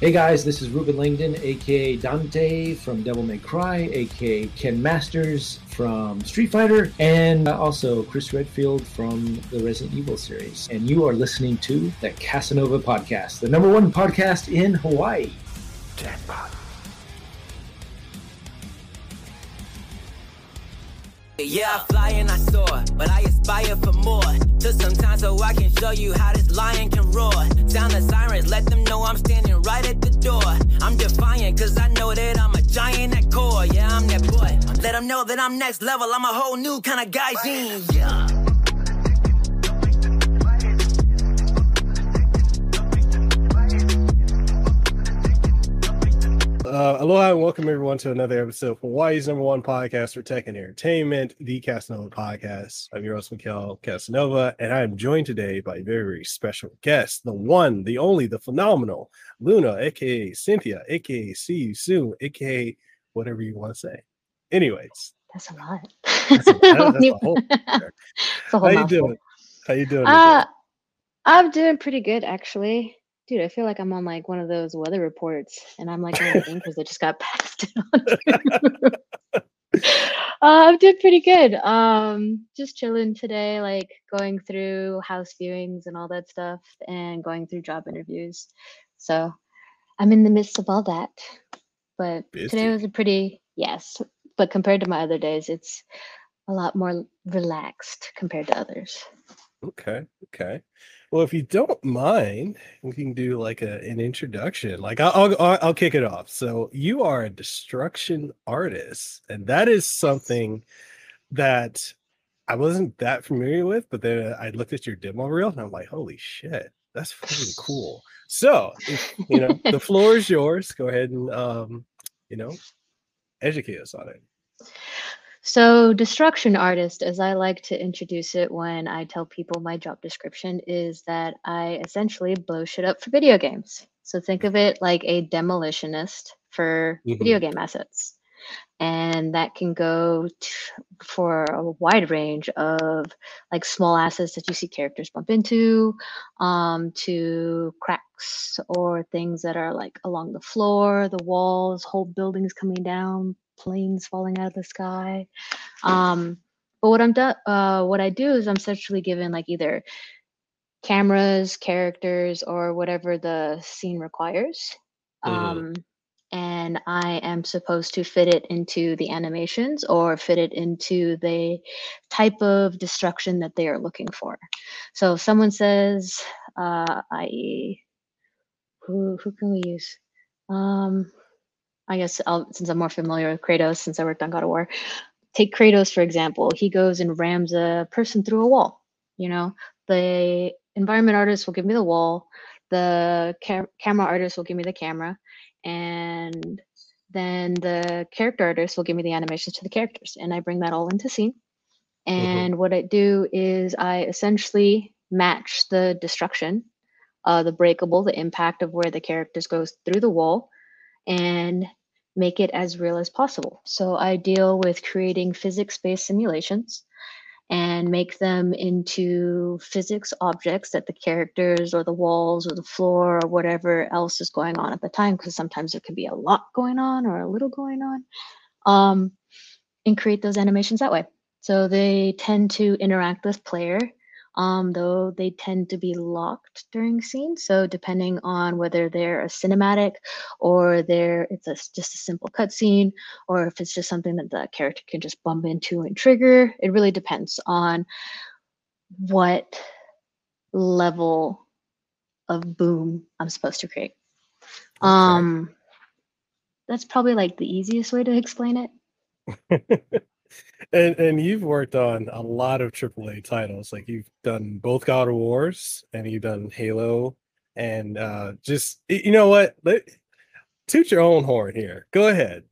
Hey guys, this is Ruben Langdon, aka Dante from Devil May Cry, aka Ken Masters from Street Fighter, and also Chris Redfield from the Resident Evil series. And you are listening to the Kasanova Podcast, the number one podcast in Hawaii. Jackpot. Yeah, I fly and I soar, but I aspire for more. Took some time so I can show you how this lion can roar. Sound the sirens, let them know I'm standing right at the door. I'm defiant, cause I know that I'm a giant at core. Yeah, I'm that boy. Let them know that I'm next level, I'm a whole new kind of guy. Yeah. Uh, aloha and welcome everyone to another episode of Hawaii's number one podcast for tech and entertainment, the Kasanova podcast. I'm your host, Mekel Kasanova, and I am joined today by a very, very special guest, the one, the only, the phenomenal Luna, aka Cynthia, aka See You Soon, aka whatever you want to say. Anyways, that's a lot. That's a, that's a whole, a whole How you doing? How you doing? Uh, I'm doing pretty good, actually. Dude, I feel like I'm on like one of those weather reports, and I'm like one of the anchors that just got passed on. uh, I'm doing pretty good. Um, just chilling today, like going through house viewings and all that stuff, and going through job interviews. So I'm in the midst of all that. But Busy. today was a pretty yes. But compared to my other days, it's a lot more relaxed compared to others. Okay, okay. Well, if you don't mind, we can do like a, an introduction. Like I'll, I'll I'll kick it off. So you are a destruction artist, and that is something that I wasn't that familiar with. But then I looked at your demo reel, and I'm like, holy shit, that's pretty cool. So if, you know, the floor is yours. Go ahead and um, you know, educate us on it. So, destruction artist, as I like to introduce it when I tell people my job description, is that I essentially blow shit up for video games. So, think of it like a demolitionist for Mhm. video game assets. And that can go t- for a wide range of like small assets that you see characters bump into, um, to cracks or things that are like along the floor, the walls, whole buildings coming down, planes falling out of the sky. Um, but what I'm do- uh, what I do is I'm essentially given like either cameras, characters, or whatever the scene requires. Mhm. Um, and I am supposed to fit it into the animations or fit it into the type of destruction that they are looking for. So if someone says, uh, i.e., who who can we use? Um, I guess I'll, since I'm more familiar with Kratos, since I worked on God of War, take Kratos for example. He goes and rams a person through a wall. You know, the environment artist will give me the wall, the ca- camera artist will give me the camera, and then the character artist will give me the animations to the characters, and I bring that all into scene. And what I do is I essentially match the destruction, uh, the breakable, the impact of where the characters goes through the wall, and make it as real as possible. So I deal with creating physics-based simulations and make them into physics objects that the characters or the walls or the floor or whatever else is going on at the time because sometimes there can be a lot going on or a little going on um, and create those animations that way so they tend to interact with player um, though they tend to be locked during scenes so depending on whether they're a cinematic or they're it's a, just a simple cutscene or if it's just something that the character can just bump into and trigger. It really depends on what level of boom I'm supposed to create. Um, that's probably like the easiest way to explain it. and and you've worked on a lot of AAA titles. Like you've done both God of Wars and you've done Halo, and uh just you know what? Let, toot your own horn here. Go ahead.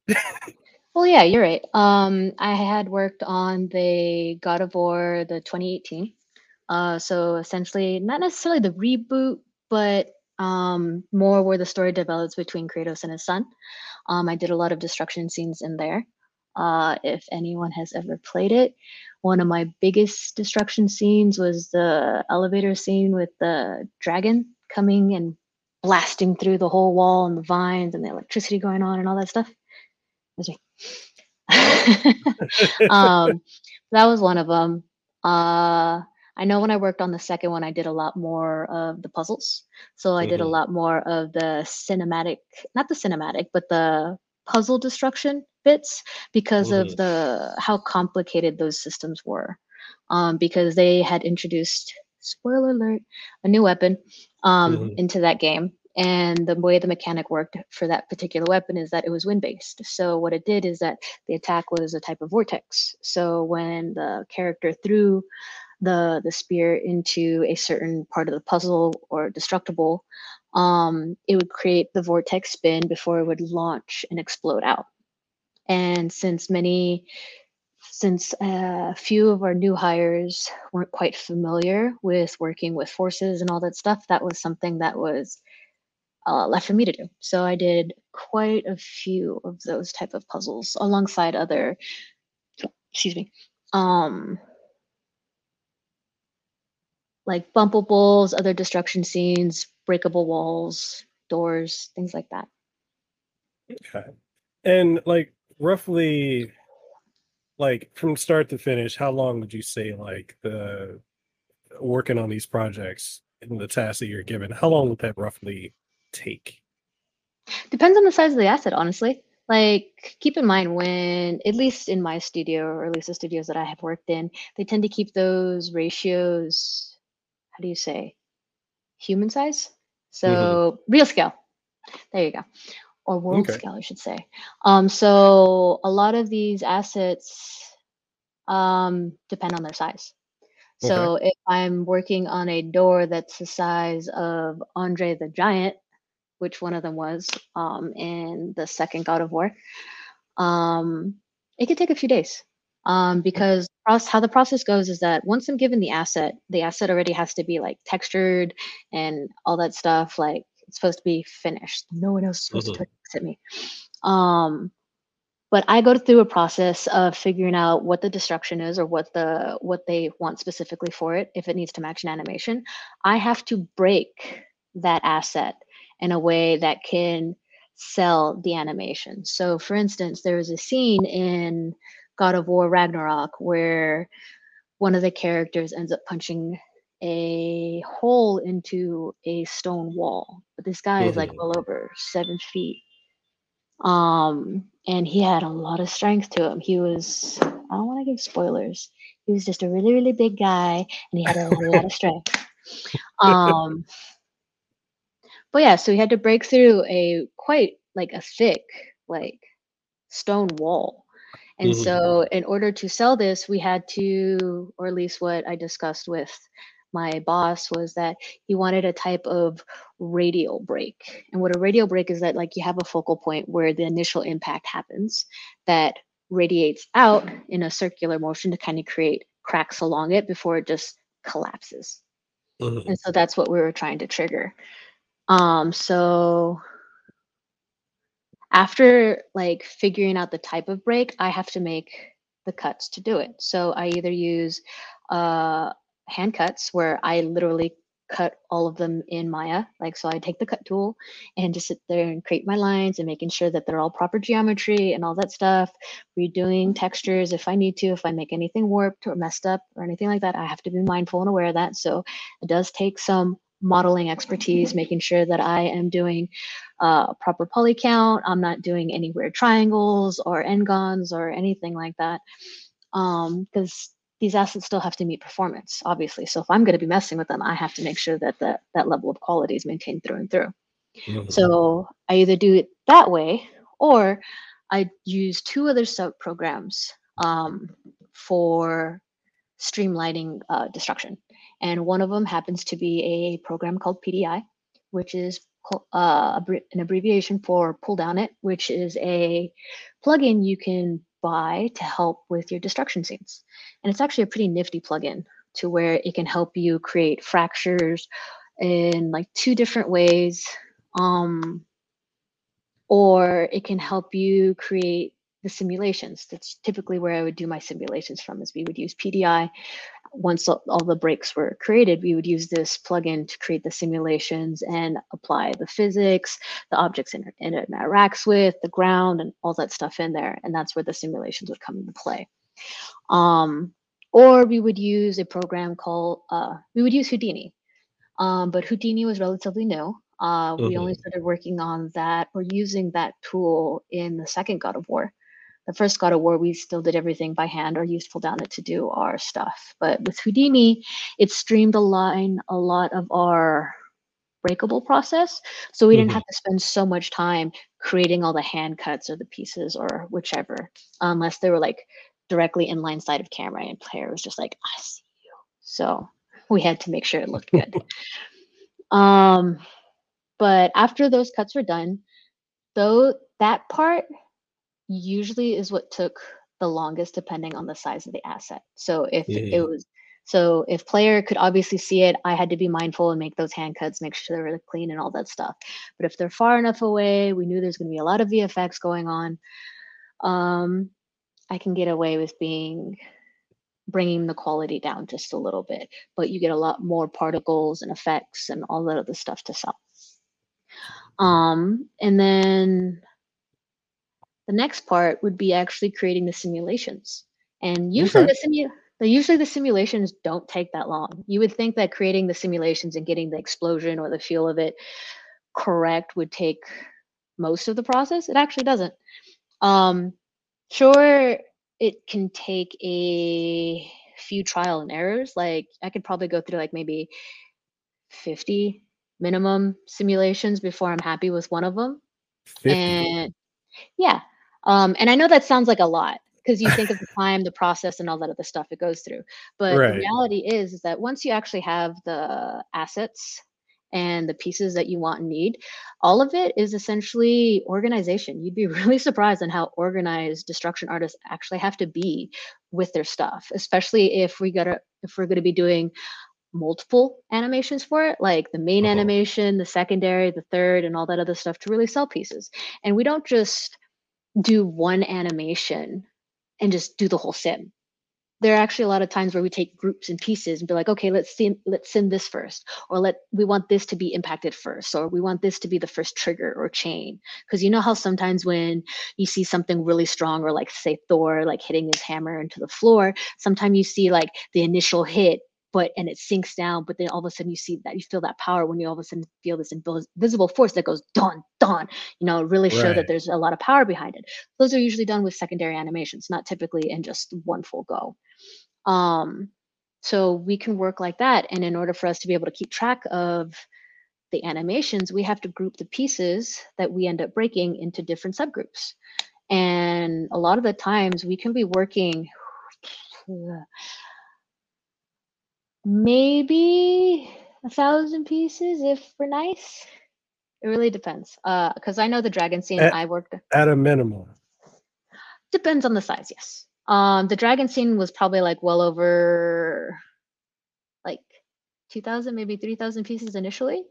Well, yeah, you're right. Um, I had worked on the God of War, the 2018. Uh, so essentially, not necessarily the reboot, but um, more where the story develops between Kratos and his son. Um, I did a lot of destruction scenes in there. Uh, if anyone has ever played it, one of my biggest destruction scenes was the elevator scene with the dragon coming and blasting through the whole wall and the vines and the electricity going on and all that stuff. That was me. um, that was one of them. Uh, I know when I worked on the second one, I did a lot more of the puzzles. So I did a Mhm. lot more of the cinematic, not the cinematic, but the puzzle destruction bits because Mhm. of the how complicated those systems were. Um, because they had introduced, spoiler alert, a new weapon um, Mhm. into that game. And the way the mechanic worked for that particular weapon is that it was wind based. So what it did is that the attack was a type of vortex. So when the character threw the the spear into a certain part of the puzzle or destructible, um, it would create the vortex spin before it would launch and explode out. And since many, since a few of our new hires weren't quite familiar with working with forces and all that stuff, that was something that was uh, left for me to do. So I did quite a few of those type of puzzles alongside other, excuse me, um, like bumpables, other destruction scenes, breakable walls, doors, things like that. Okay. And like roughly like from start to finish, how long would you say like the working on these projects and the tasks that you're given, how long would that roughly take? Depends on the size of the asset, honestly. Like, keep in mind when, at least in my studio, or at least the studios that I have worked in, they tend to keep those ratios, how do you say, human size? So, mm-hmm. real scale. There you go. Or world Okay. scale, I should say. Um, so, a lot of these assets um, depend on their size. Okay. So, if I'm working on a door that's the size of Andre the Giant, which one of them was um, in the second God of War. Um, it could take a few days um, because how the process goes is that once I'm given the asset, the asset already has to be like textured and all that stuff. Like it's supposed to be finished. No one else is supposed Mhm. to touch it me. Um, but I go through a process of figuring out what the destruction is or what the what they want specifically for it. If it needs to match an animation, I have to break that asset in a way that can sell the animation. So, for instance, there was a scene in God of War Ragnarok where one of the characters ends up punching a hole into a stone wall. But this guy is like Mhm. well over seven feet. Um, and he had a lot of strength to him. He was, I don't want to give spoilers. He was just a really, really big guy and he had a lot of strength. Um, but yeah, so he had to break through a quite like a thick, like stone wall. And Mhm. so, in order to sell this, we had to, or at least what I discussed with my boss was that he wanted a type of radial break. And what a radial break is that, like, you have a focal point where the initial impact happens that radiates out in a circular motion to kind of create cracks along it before it just collapses. Mhm. And so that's what we were trying to trigger. Um, so after like figuring out the type of break, I have to make the cuts to do it. So I either use uh, hand cuts where I literally cut all of them in Maya. Like, so I take the cut tool and just sit there and create my lines and making sure that they're all proper geometry and all that stuff. Redoing textures if I need to, if I make anything warped or messed up or anything like that, I have to be mindful and aware of that. So it does take some modeling expertise, making sure that I am doing uh, proper poly count. I'm not doing any weird triangles or n-gons or anything like that. Um, because these assets still have to meet performance, obviously. So if I'm going to be messing with them, I have to make sure that that, that level of quality is maintained through and through. Mhm. So I either do it that way or I use two other sub programs um, for streamlining uh, destruction. And one of them happens to be a program called PDI, which is uh, an abbreviation for PullDownIt, which is a plugin you can to help with your destruction scenes. And it's actually a pretty nifty plugin to where it can help you create fractures in like two different ways. Um, or it can help you create the simulations. That's typically where I would do my simulations from is we would use PDI once all, the breaks were created, we would use this plugin to create the simulations and apply the physics, the objects in it interacts with, the ground, and all that stuff in there. And that's where the simulations would come into play. Um, or we would use a program called, uh, we would use Houdini. Um, but Houdini was relatively new. Uh, we only started working on that or using that tool in the second God of War the first God of War, we still did everything by hand or used It to do our stuff. But with Houdini, it streamed a line a lot of our breakable process. So we mm-hmm. didn't have to spend so much time creating all the hand cuts or the pieces or whichever, unless they were like directly in line side of camera and player was just like, I see you. So we had to make sure it looked good. um, but after those cuts were done, though that part usually is what took the longest depending on the size of the asset. So if yeah. it was so if player could obviously see it, I had to be mindful and make those hand cuts, make sure they were clean and all that stuff. But if they're far enough away, we knew there's going to be a lot of VFX going on. Um, I can get away with being bringing the quality down just a little bit, but you get a lot more particles and effects and all that other stuff to sell. Um, and then the next part would be actually creating the simulations. And usually okay. the simu the, usually the simulations don't take that long. You would think that creating the simulations and getting the explosion or the feel of it correct would take most of the process. It actually doesn't. Um, sure, it can take a few trial and errors. Like I could probably go through like maybe 50 minimum simulations before I'm happy with one of them. 50. And yeah, um, and I know that sounds like a lot because you think of the time, the process, and all that other stuff it goes through. But right. the reality is, is that once you actually have the assets and the pieces that you want and need, all of it is essentially organization. You'd be really surprised on how organized destruction artists actually have to be with their stuff, especially if we gotta if we're gonna be doing multiple animations for it, like the main uh-huh. animation, the secondary, the third, and all that other stuff to really sell pieces. And we don't just do one animation and just do the whole sim. There are actually a lot of times where we take groups and pieces and be like, okay, let's see, let's sim this first, or let we want this to be impacted first, or we want this to be the first trigger or chain. Because you know how sometimes when you see something really strong, or like say Thor like hitting his hammer into the floor, sometimes you see like the initial hit but and it sinks down but then all of a sudden you see that you feel that power when you all of a sudden feel this invisible force that goes don don you know really show right. that there's a lot of power behind it. Those are usually done with secondary animations not typically in just one full go. Um so we can work like that and in order for us to be able to keep track of the animations we have to group the pieces that we end up breaking into different subgroups. And a lot of the times we can be working maybe a thousand pieces if we're nice. It really depends. Uh, because I know the dragon scene at, I worked at a minimum. Depends on the size, yes. Um, the dragon scene was probably like well over like 2,000, maybe 3,000 pieces initially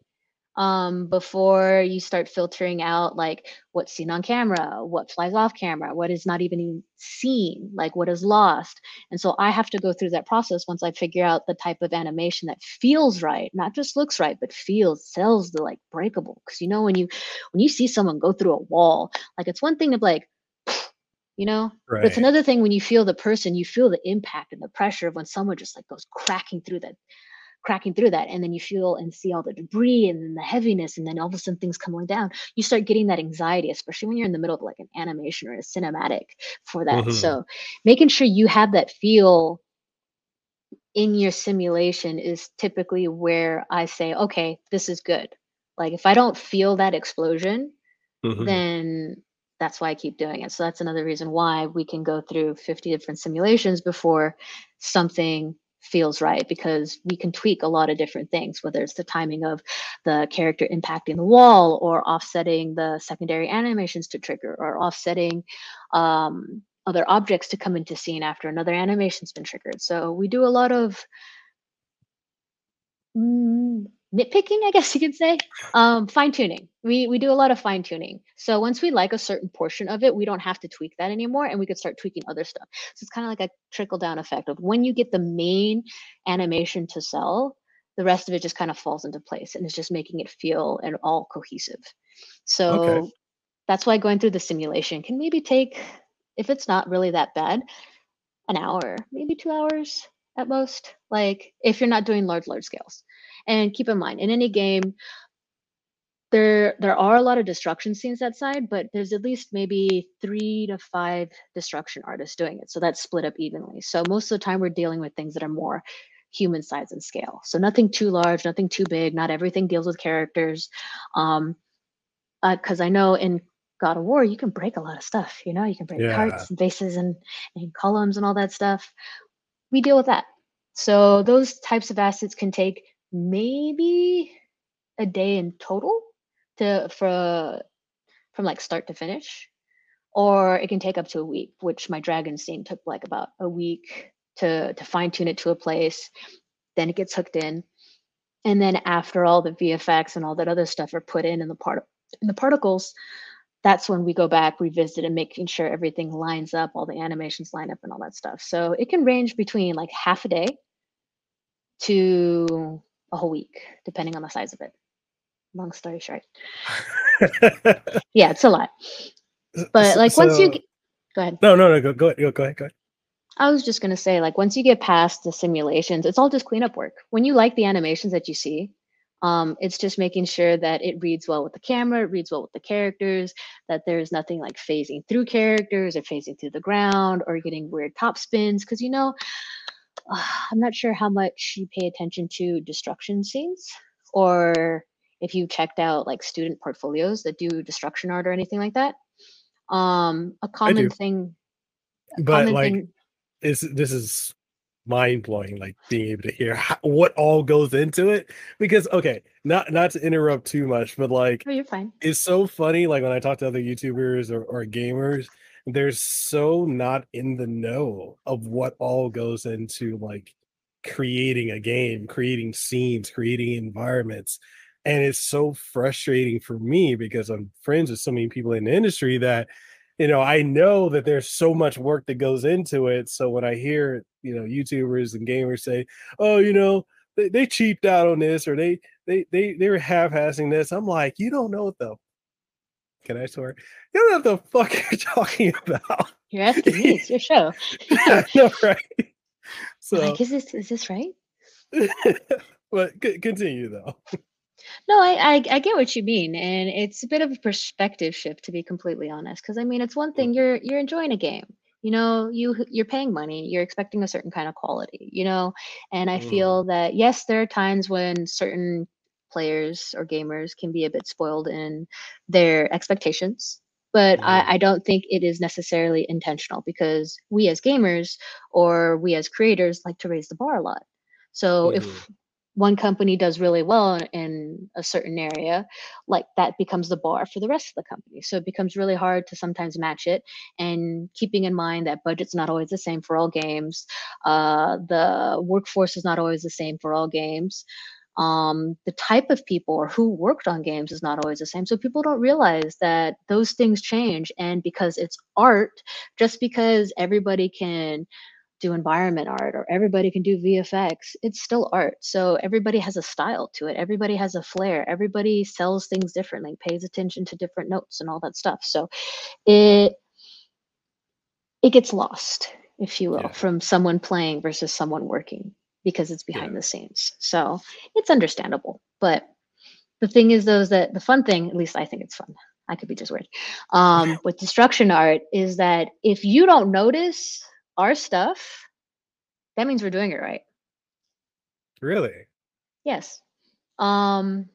um, before you start filtering out like what's seen on camera, what flies off camera, what is not even seen, like what is lost. And so I have to go through that process once I figure out the type of animation that feels right, not just looks right, but feels, sells the like breakable. Because you know when you when you see someone go through a wall, like it's one thing to like, you know right. but it's another thing when you feel the person you feel the impact and the pressure of when someone just like goes cracking through that cracking through that and then you feel and see all the debris and then the heaviness and then all of a sudden things coming down you start getting that anxiety especially when you're in the middle of like an animation or a cinematic for that mm-hmm. so making sure you have that feel in your simulation is typically where i say okay this is good like if i don't feel that explosion mm-hmm. then that's why i keep doing it so that's another reason why we can go through 50 different simulations before something feels right because we can tweak a lot of different things, whether it's the timing of the character impacting the wall or offsetting the secondary animations to trigger or offsetting um, other objects to come into scene after another animation's been triggered. So we do a lot of mm, nitpicking, I guess you could say. Um, fine tuning. We we do a lot of fine tuning. So once we like a certain portion of it, we don't have to tweak that anymore, and we could start tweaking other stuff. So it's kind of like a trickle down effect of when you get the main animation to sell, the rest of it just kind of falls into place, and it's just making it feel and all cohesive. So Okay. that's why going through the simulation can maybe take, if it's not really that bad, an hour, maybe two hours at most. Like if you're not doing large, large scales. And keep in mind, in any game, there there are a lot of destruction scenes that side, but there's at least maybe three to five destruction artists doing it. So that's split up evenly. So most of the time we're dealing with things that are more human size and scale. So nothing too large, nothing too big. Not everything deals with characters. Um, because I know in God of War you can break a lot of stuff. You know, you can break Yeah. carts and bases and and columns and all that stuff. We deal with that. So those types of assets can take maybe a day in total to for from like start to finish or it can take up to a week which my dragon scene took like about a week to to fine tune it to a place then it gets hooked in and then after all the vfx and all that other stuff are put in in the part in the particles that's when we go back revisit and making sure everything lines up all the animations line up and all that stuff. So it can range between like half a day to a whole week depending on the size of it long story short yeah it's a lot but So- like once you get, go ahead no, no, no, go, go, go, go ahead, go ahead. I was just gonna say, like, once you get past the simulations, it's all just cleanup work. When you like the animations that you see, um, it's just making sure that it reads well with the camera, it reads well with the characters, that there's nothing like phasing through characters or phasing through the ground or getting weird top spins. Because you know, I'm not sure how much you pay attention to destruction scenes or if you checked out like student portfolios that do destruction art or anything like that. Um, a common thing, a But common like, thing is this is mind blowing like being able to hear how, what all goes into it because okay not not to interrupt too much but like Oh, you're fine. it's so funny like when i talk to other youtubers or, or gamers they're so not in the know of what all goes into like creating a game creating scenes creating environments and it's so frustrating for me because i'm friends with so many people in the industry that you know i know that there's so much work that goes into it. So when i hear you know youtubers and gamers say oh you know they, they cheaped out on this or they they they they were half-assing this i'm like you don't know what the can i swear you don't know what the fuck you're talking about You're asking me. It's your show. I know, right so like, is this is this right? but c- continue though No, I, I I get what you mean, and it's a bit of a perspective shift to be completely honest. Because I mean, it's one thing you're you're enjoying a game. You know, you you're paying money. You're expecting a certain kind of quality. You know, and I Mm. feel that yes, there are times when certain players or gamers can be a bit spoiled in their expectations. But. I, I don't think it is necessarily intentional because we as gamers or we as creators like to raise the bar a lot. So Mhm. if one company does really well in- in a certain area, like that becomes the bar for the rest of the company. So it becomes really hard to sometimes match it. And keeping in mind that budget's not always the same for all games, uh, the workforce is not always the same for all games. Um, the type of people or who worked on games is not always the same. So people don't realize that those things change. And because it's art, just because everybody can do environment art or everybody can do VFX, it's still art. So everybody has a style to it. Everybody has a flair. Everybody sells things differently, pays attention to different notes and all that stuff. So it it gets lost, if you will, Yeah. from someone playing versus someone working because it's behind Yeah. the scenes. So it's understandable. But the thing is though is that the fun thing, at least I think it's fun. I could be just weird. Um, with destruction art is that if you don't notice our stuff, that means we're doing it right. really Yes. Um,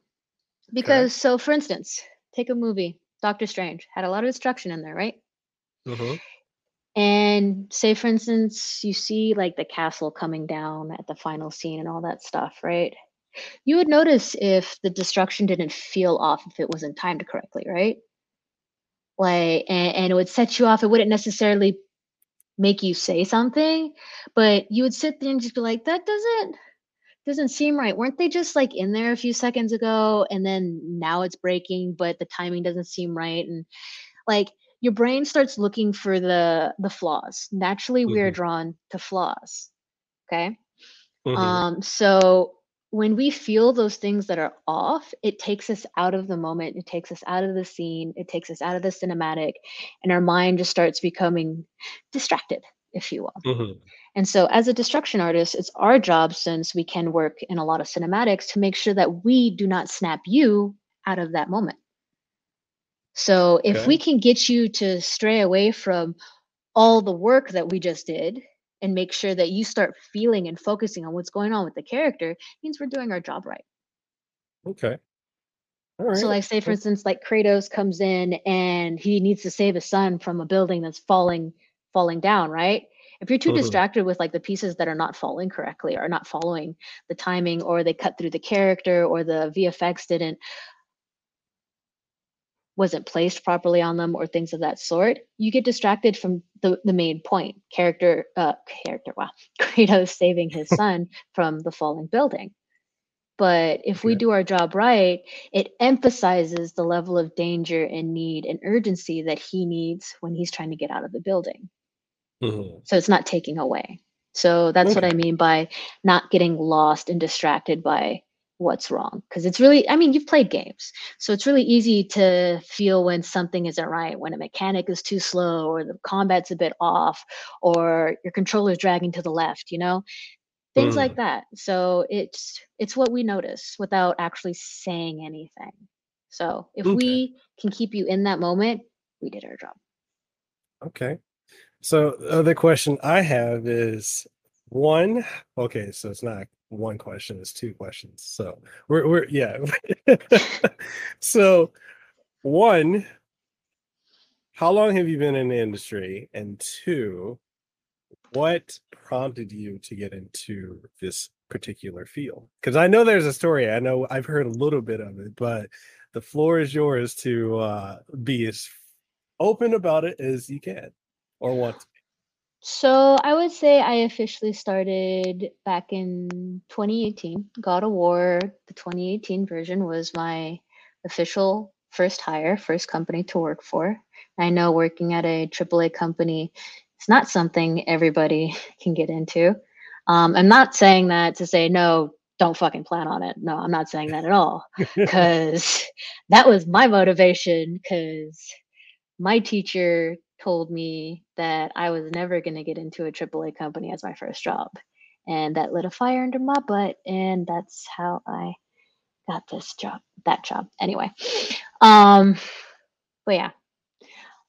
because so for instance, take a movie, Doctor Strange had a lot of destruction in there, right? Mhm. And say for instance, you see like the castle coming down at the final scene and all that stuff, right? You would notice if the destruction didn't feel off if it wasn't timed correctly, right? Like and, and it would set you off. It wouldn't necessarily make you say something, but you would sit there and just be like, that doesn't doesn't seem right. Weren't they just like in there a few seconds ago and then now it's breaking, but the timing doesn't seem right? And like your brain starts looking for the the flaws. Naturally, we are Mhm. drawn to flaws. Okay. Mhm. Um, so when we feel those things that are off, it takes us out of the moment, it takes us out of the scene, it takes us out of the cinematic, and our mind just starts becoming distracted, if you will. Mhm. And so, as a destruction artist, it's our job, since we can work in a lot of cinematics, to make sure that we do not snap you out of that moment. So, if we can get you to stray away from all the work that we just did and make sure that you start feeling and focusing on what's going on with the character, means we're doing our job right. Okay. All right. So, like, say for instance, like Kratos comes in and he needs to save his son from a building that's falling falling down, right? If you're too Mhm. distracted with like the pieces that are not falling correctly or not following the timing, or they cut through the character, or the VFX didn't wasn't placed properly on them, or things of that sort, you get distracted from the the main point. Character, uh, character. Wow, Kratos saving his son from the falling building. But if we Okay. do our job right, it emphasizes the level of danger and need and urgency that he needs when he's trying to get out of the building. Mhm. So it's not taking away. So that's what I mean by not getting lost and distracted by what's wrong. Because it's really, I mean, you've played games. So it's really easy to feel when something isn't right, when a mechanic is too slow, or the combat's a bit off, or your controller's dragging to the left, you know? things like Mm. that so it's it's what we notice without actually saying anything so if Okay. we can keep you in that moment we did our job Okay. So the other question I have is one. Okay, so it's not one question; is two questions. So we're we're yeah. so one, how long have you been in the industry? And two, what prompted you to get into this particular field? Because I know there's a story. I know I've heard a little bit of it, but the floor is yours to uh, be as open about it as you can or want. So i would say i officially started back in 2018 god of war the 2018 version was my official first hire first company to work for. I know working at a aaa company it's not something everybody can get into. Um, i'm not saying that to say no don't fucking plan on it. No i'm not saying that at all because that was my motivation because my teacher told me that I was never going to get into a AAA company as my first job. And that lit a fire under my butt. And that's how I got this job, that job. Anyway, um, but yeah,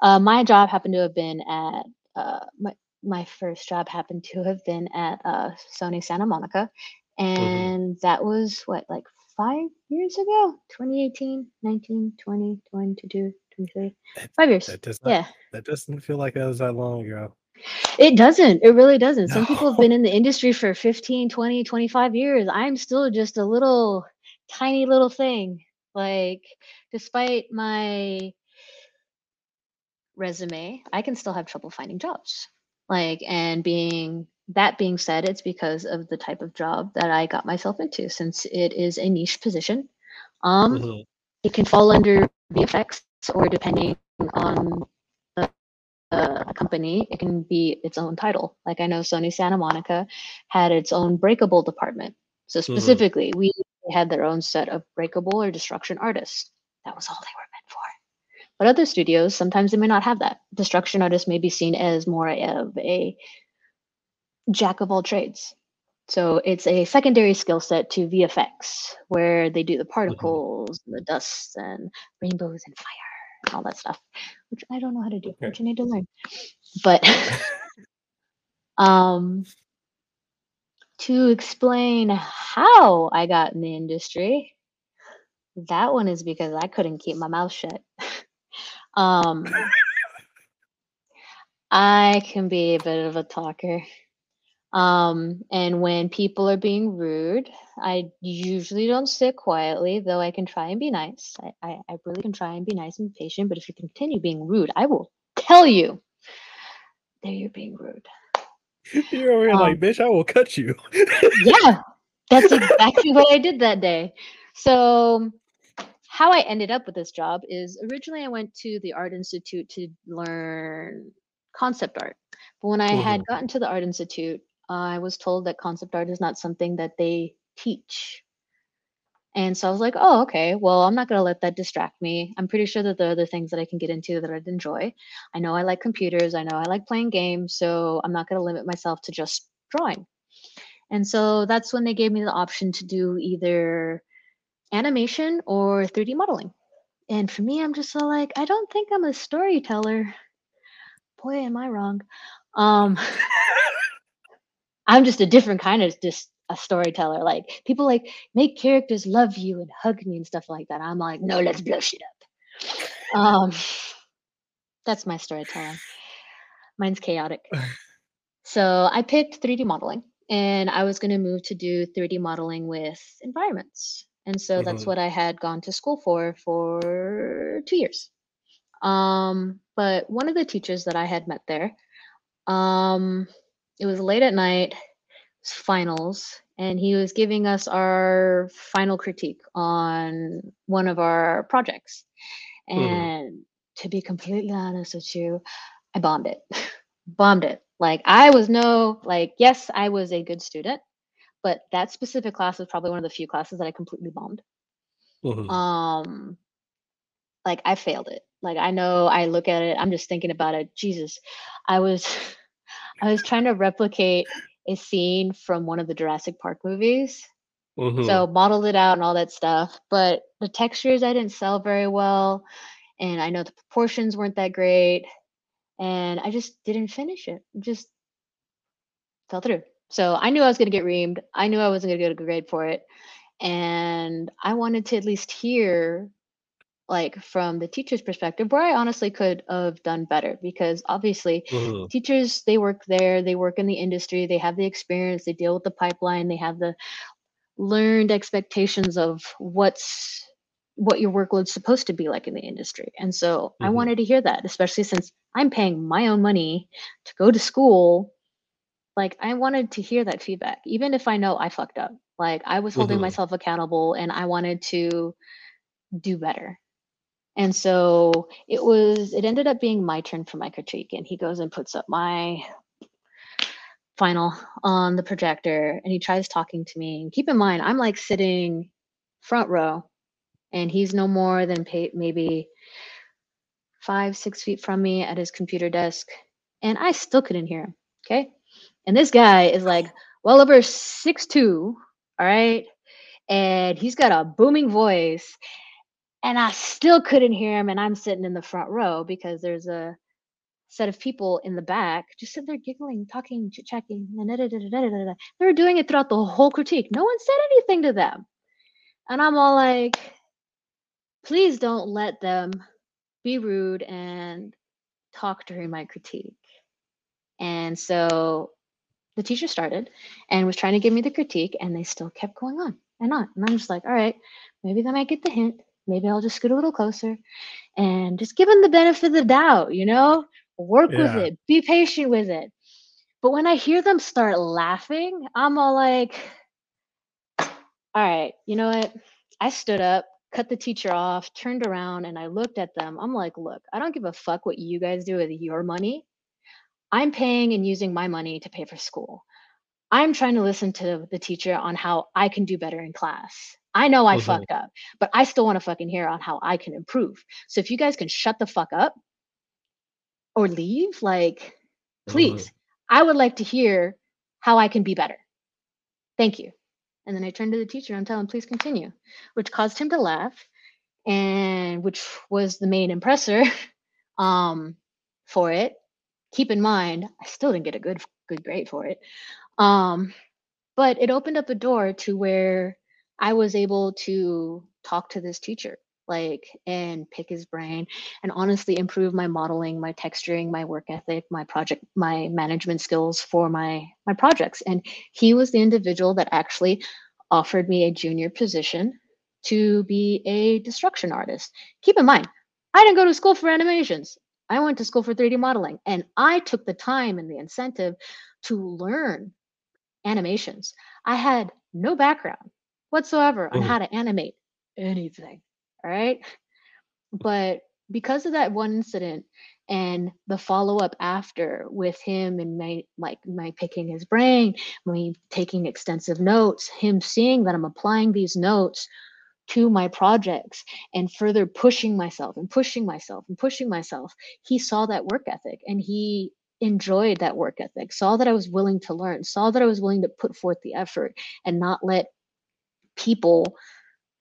uh, my job happened to have been at, uh, my, my first job happened to have been at uh, Sony Santa Monica. And that was what, like five years ago? 2018, 19, 20, 22, 23, five years. That does not. Yeah. That doesn't feel like it was that long ago. It doesn't. It really doesn't. Some people have been in the industry for 15, 20, 25 years. I'm still just a little tiny little thing. Like, despite my resume, I can still have trouble finding jobs. Like, and being that being said, it's because of the type of job that I got myself into since it is a niche position. Um, Mhm. it can fall under VFX or depending on the uh, company, it can be its own title. Like I know Sony Santa Monica had its own breakable department. So specifically, we had their own set of breakable or destruction artists. That was all they were meant for. But other studios, sometimes they may not have that. Destruction artists may be seen as more of a jack of all trades. So it's a secondary skill set to VFX, where they do the particles, and the dust, and rainbows and fire, and all that stuff, which I don't know how to do, Okay. which I need to learn. But um, to explain how I got in the industry, that one is because I couldn't keep my mouth shut. um, I can be a bit of a talker. Um, and when people are being rude, I usually don't sit quietly, though I can try and be nice. I, I, I really can try and be nice and patient, but if you continue being rude, I will tell you that you're being rude. You're over here like, Um, bitch, I will cut you. Yeah, That's exactly what I did that day. So, how I ended up with this job is originally I went to the Art Institute to learn concept art. But when I had Mhm. gotten to the Art Institute, I was told that concept art is not something that they teach. And so I was like, oh, okay, well, I'm not going to let that distract me. I'm pretty sure that there are other things that I can get into that I'd enjoy. I know I like computers, I know I like playing games, so I'm not going to limit myself to just drawing. And so that's when they gave me the option to do either animation or 3D modeling. And for me, I'm just so like, I don't think I'm a storyteller. Boy, am I wrong. Um, I'm just a different kind of just a storyteller. Like people like make characters love you and hug me and stuff like that. I'm like, no, let's blow shit up. Um, that's my storytelling. Mine's chaotic. So I picked 3D modeling and I was going to move to do 3D modeling with environments. And so that's Mhm. what I had gone to school for for two years. Um, but one of the teachers that I had met there, um, it was late at night, finals, and he was giving us our final critique on one of our projects. Mhm. And to be completely honest with you, I bombed it. bombed it. Like I was no like yes, I was a good student, but that specific class was probably one of the few classes that I completely bombed. Mhm. Um like I failed it. Like I know I look at it, I'm just thinking about it. Jesus. I was I was trying to replicate a scene from one of the Jurassic Park movies. Mhm. So modeled it out and all that stuff. But the textures I didn't sell very well. And I know the proportions weren't that great. And I just didn't finish it. Just fell through. So I knew I was going to get reamed. I knew I wasn't going to get a good grade for it. And I wanted to at least hear, like, from the teacher's perspective, where I honestly could have done better because obviously Mhm. teachers, they work there, they work in the industry, they have the experience, they deal with the pipeline, they have the learned expectations of what's what your workload's supposed to be like in the industry. And so I Mhm. wanted to hear that, especially since I'm paying my own money to go to school. Like I wanted to hear that feedback, even if I know I fucked up. Like I was holding Mhm. myself accountable and I wanted to do better. And so it was it ended up being my turn for my critique and he goes and puts up my final on the projector and he tries talking to me. And keep in mind, I'm like sitting front row and he's no more than maybe five, six feet from me at his computer desk. And I still couldn't hear him. Okay. And this guy is like well over six two. All right. And he's got a booming voice. And I still couldn't hear him. And I'm sitting in the front row because there's a set of people in the back just sitting there giggling, talking, chit chatting. They were doing it throughout the whole critique. No one said anything to them. And I'm all like, please don't let them be rude and talk during my critique. And so the teacher started and was trying to give me the critique, and they still kept going on and on. And I'm just like, all right, maybe they might get the hint. Maybe I'll just scoot a little closer and just give them the benefit of the doubt, you know? Work with it, be patient with it. But when I hear them start laughing, I'm all like, all right, you know what? I stood up, cut the teacher off, turned around, and I looked at them. I'm like, look, I don't give a fuck what you guys do with your money. I'm paying and using my money to pay for school. I'm trying to listen to the teacher on how I can do better in class. I know I Mhm. fucked up, but I still want to fucking hear on how I can improve. So if you guys can shut the fuck up or leave, like, please, I would like to hear how I can be better. Thank you. And then I turned to the teacher and tell him, please continue, which caused him to laugh, and which was the main impressor um, for it. Keep in mind, I still didn't get a good good grade for it, um, but it opened up a door to where I was able to talk to this teacher, like, and pick his brain, and honestly improve my modeling, my texturing, my work ethic, my project, my management skills for my my projects. And he was the individual that actually offered me a junior position to be a destruction artist. Keep in mind, I didn't go to school for animations. I went to school for 3D modeling and I took the time and the incentive to learn animations. I had no background whatsoever on Mhm. how to animate anything. All right. But because of that one incident and the follow up after with him and my like my picking his brain, me taking extensive notes, him seeing that I'm applying these notes to my projects and further pushing myself and pushing myself and pushing myself, he saw that work ethic and he enjoyed that work ethic, saw that I was willing to learn, saw that I was willing to put forth the effort and not let people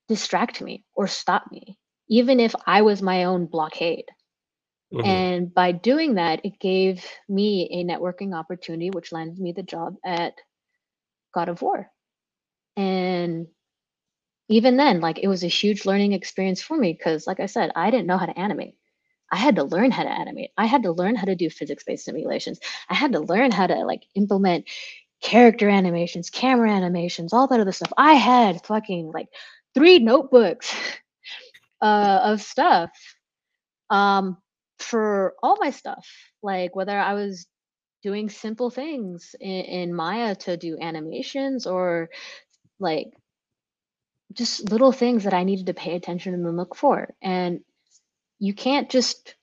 distract me or stop me, even if I was my own blockade. Mhm. And by doing that, it gave me a networking opportunity, which landed me the job at God of War. And even then, like it was a huge learning experience for me because, like I said, I didn't know how to animate. I had to learn how to animate. I had to learn how to do physics-based simulations. I had to learn how to like implement character animations, camera animations, all that other stuff. I had fucking like three notebooks uh, of stuff um, for all my stuff. Like whether I was doing simple things in, in Maya to do animations or like just little things that I needed to pay attention and look for. And you can't just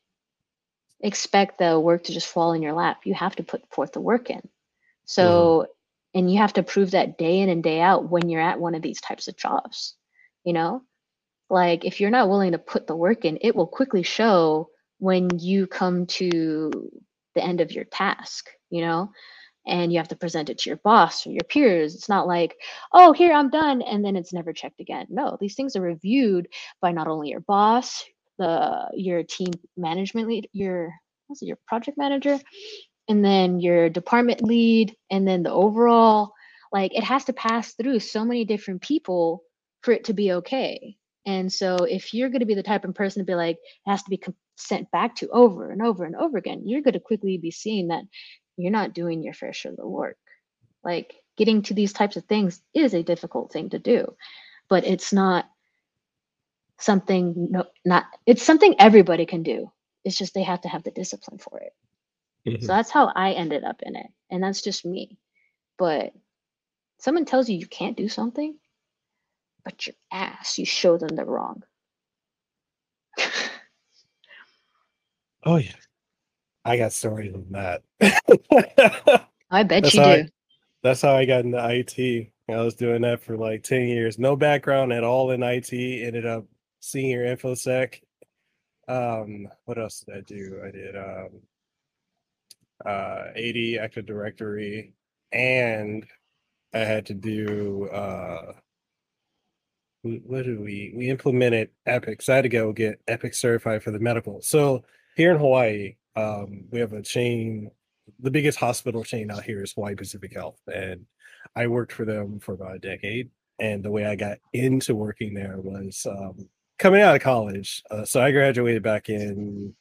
expect the work to just fall in your lap. You have to put forth the work in. So, mm-hmm. and you have to prove that day in and day out when you're at one of these types of jobs. You know, like if you're not willing to put the work in, it will quickly show when you come to the end of your task, you know, and you have to present it to your boss or your peers. It's not like, oh, here, I'm done. And then it's never checked again. No, these things are reviewed by not only your boss, the your team management lead, your what's it, your project manager, and then your department lead, and then the overall. Like it has to pass through so many different people for it to be okay. And so if you're going to be the type of person to be like, it has to be sent back to over and over and over again, you're going to quickly be seeing that you're not doing your fair share of the work. Like getting to these types of things is a difficult thing to do, but it's not something no not it's something everybody can do. It's just they have to have the discipline for it. Mhm. So that's how I ended up in it. And that's just me. But someone tells you you can't do something, but your ass, you show them they're wrong. Oh yeah, I got stories on that. I bet That's you do. I- That's how I got into IT. I was doing that for like 10 years. No background at all in IT. Ended up senior infosec. Um, what else did I do? I did um uh AD Active Directory and I had to do uh what did we we implemented Epic. So I had to go get Epic certified for the medical. So here in Hawaii, um, we have a chain the biggest hospital chain out here is Hawaii Pacific Health, and I worked for them for about a decade. And the way I got into working there was um, coming out of college. Uh, so I graduated back in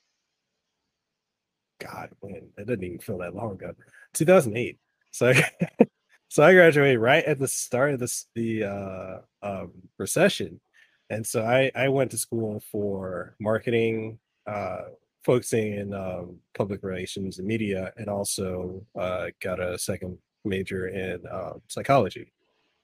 God, when it didn't even feel that long ago, 2008. So I, so I graduated right at the start of this the uh, um, recession, and so I I went to school for marketing. Uh, focusing in um, public relations and media, and also uh, got a second major in um, psychology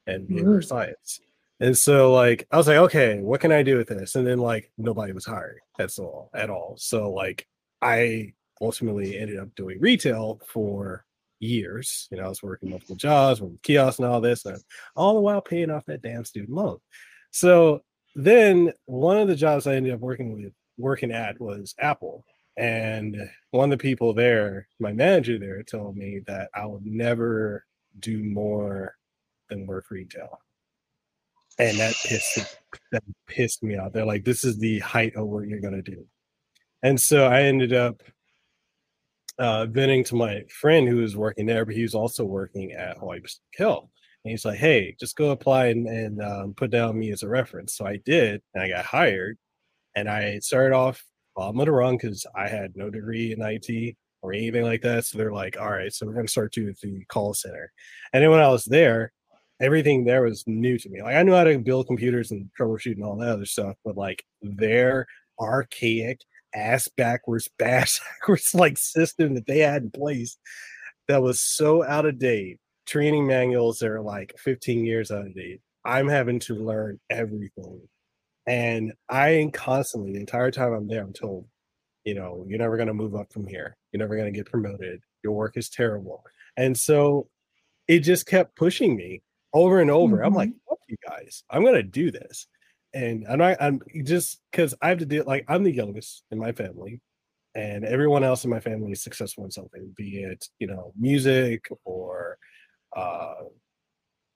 and behavioral Ooh. science. And so, like, I was like, okay, what can I do with this? And then, like, nobody was hiring at all, at all. So, like, I ultimately ended up doing retail for years. You know, I was working multiple jobs, with kiosks and all this, and all the while paying off that damn student loan. So then, one of the jobs I ended up working with, working at, was Apple. And one of the people there, my manager there, told me that I would never do more than work retail. And that pissed that pissed me off. They're like, this is the height of what you're gonna do. And so I ended up uh venting to my friend who was working there, but he was also working at Hawaii Pacific Health. And he's like, hey, just go apply and, and um, put down me as a reference. So I did, and I got hired. And I started off bottom of the rung because I had no degree in IT or anything like that. So they're like, all right, so we're gonna start you with the call center. And then when I was there, everything there was new to me. Like I knew how to build computers and troubleshoot and all that other stuff, but like their archaic ass backwards, bash backwards like system that they had in place that was so out of date training manuals are like 15 years out of date. I'm having to learn everything. And I constantly, the entire time I'm there, I'm told, you know, you're never going to move up from here. You're never going to get promoted. Your work is terrible. And so it just kept pushing me over and over. Mm-hmm. I'm like, fuck you guys. I'm going to do this. And I'm not, I'm just because I have to do it. like, I'm the youngest in my family and everyone else in my family is successful in something, be it, you know, music or, uh,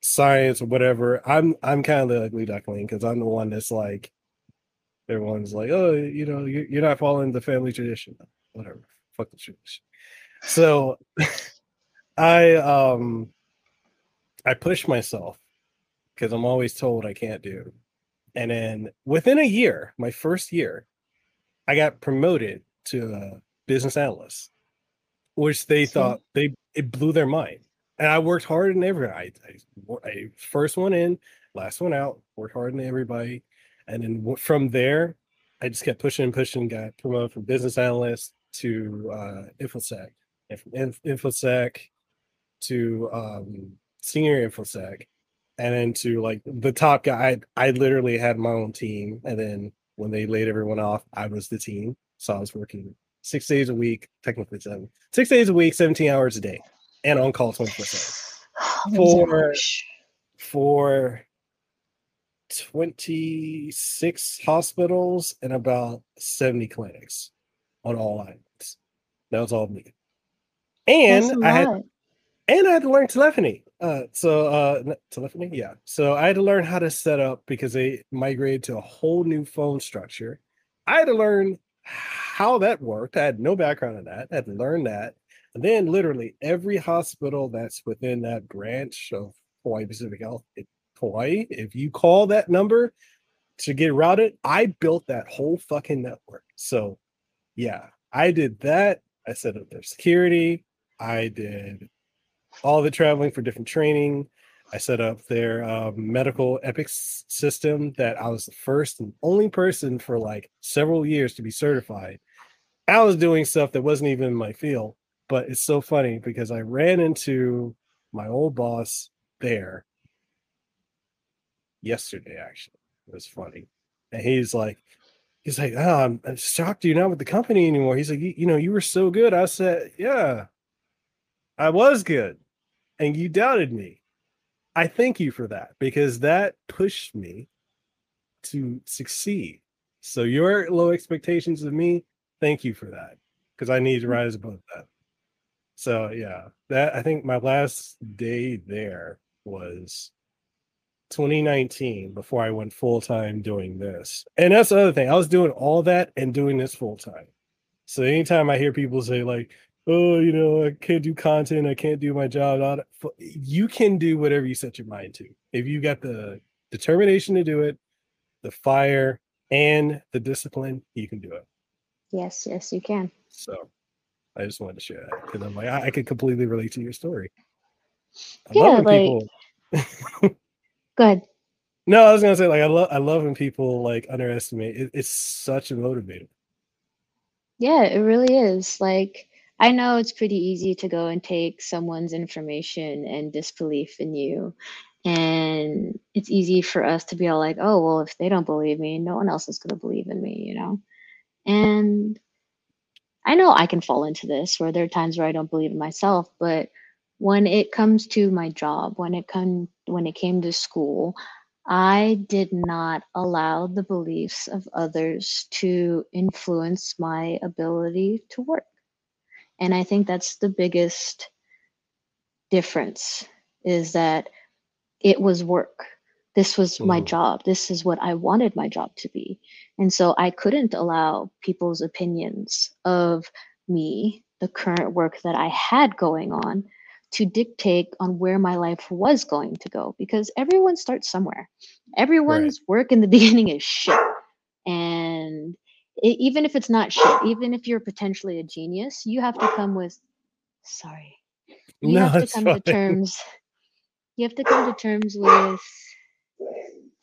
science or whatever. I'm I'm kind of the ugly duckling because I'm the one that's like everyone's like, oh, you know, you're not following the family tradition. Whatever, fuck the tradition. So I um I push myself because I'm always told I can't do. And then within a year, my first year, I got promoted to a business analyst, which they thought they it blew their mind and I worked hard in every. I, I, I, first one in, last one out. Worked hard in everybody, and then from there, I just kept pushing and pushing. Got promoted from business analyst to uh, infosec, and from inf- infosec to um, senior infosec, and then to like the top guy. I, I literally had my own team, and then when they laid everyone off, I was the team. So I was working six days a week, technically seven, six days a week, seventeen hours a day and on call 24 7 for for 26 hospitals and about 70 clinics on all islands. That was all me. And I had and I had to learn telephony. Uh, so uh, telephony, yeah. So I had to learn how to set up because they migrated to a whole new phone structure. I had to learn how that worked. I had no background in that. I had to learn that. And then literally every hospital that's within that branch of Hawaii Pacific Health in Hawaii, if you call that number to get routed, I built that whole fucking network. So yeah, I did that. I set up their security. I did all the traveling for different training. I set up their um, medical epics system that I was the first and only person for like several years to be certified. I was doing stuff that wasn't even in my field but it's so funny because I ran into my old boss there yesterday. Actually, it was funny, and he's like, he's like, oh, I'm, I'm shocked you're not with the company anymore. He's like, you know, you were so good. I said, yeah, I was good, and you doubted me. I thank you for that because that pushed me to succeed. So your low expectations of me, thank you for that because I need to mm. rise above that. So yeah, that I think my last day there was 2019 before I went full time doing this. And that's the other thing. I was doing all that and doing this full time. So anytime I hear people say like, "Oh, you know, I can't do content, I can't do my job," you can do whatever you set your mind to. If you got the determination to do it, the fire, and the discipline, you can do it. Yes, yes, you can. So I just wanted to share that because I'm like, I, I, could completely relate to your story. I yeah, like. People... Go. No, I was gonna say like I love I love when people like underestimate. It, it's such a motivator. Yeah, it really is. Like I know it's pretty easy to go and take someone's information and disbelief in you. And it's easy for us to be all like, oh, well, if they don't believe me, no one else is going to believe in me, you know? And I know I can fall into this where there are times where I don't believe in myself, but when it comes to my job, when it come when it came to school, I did not allow the beliefs of others to influence my ability to work. And I think that's the biggest difference is that it was work. This was my mm. job. This is what I wanted my job to be. And so I couldn't allow people's opinions of me, the current work that I had going on, to dictate on where my life was going to go because everyone starts somewhere. Everyone's right. work in the beginning is shit. And even if it's not shit, even if you're potentially a genius, you have to come with, sorry, you no, have to come fine. to terms. You have to come to terms with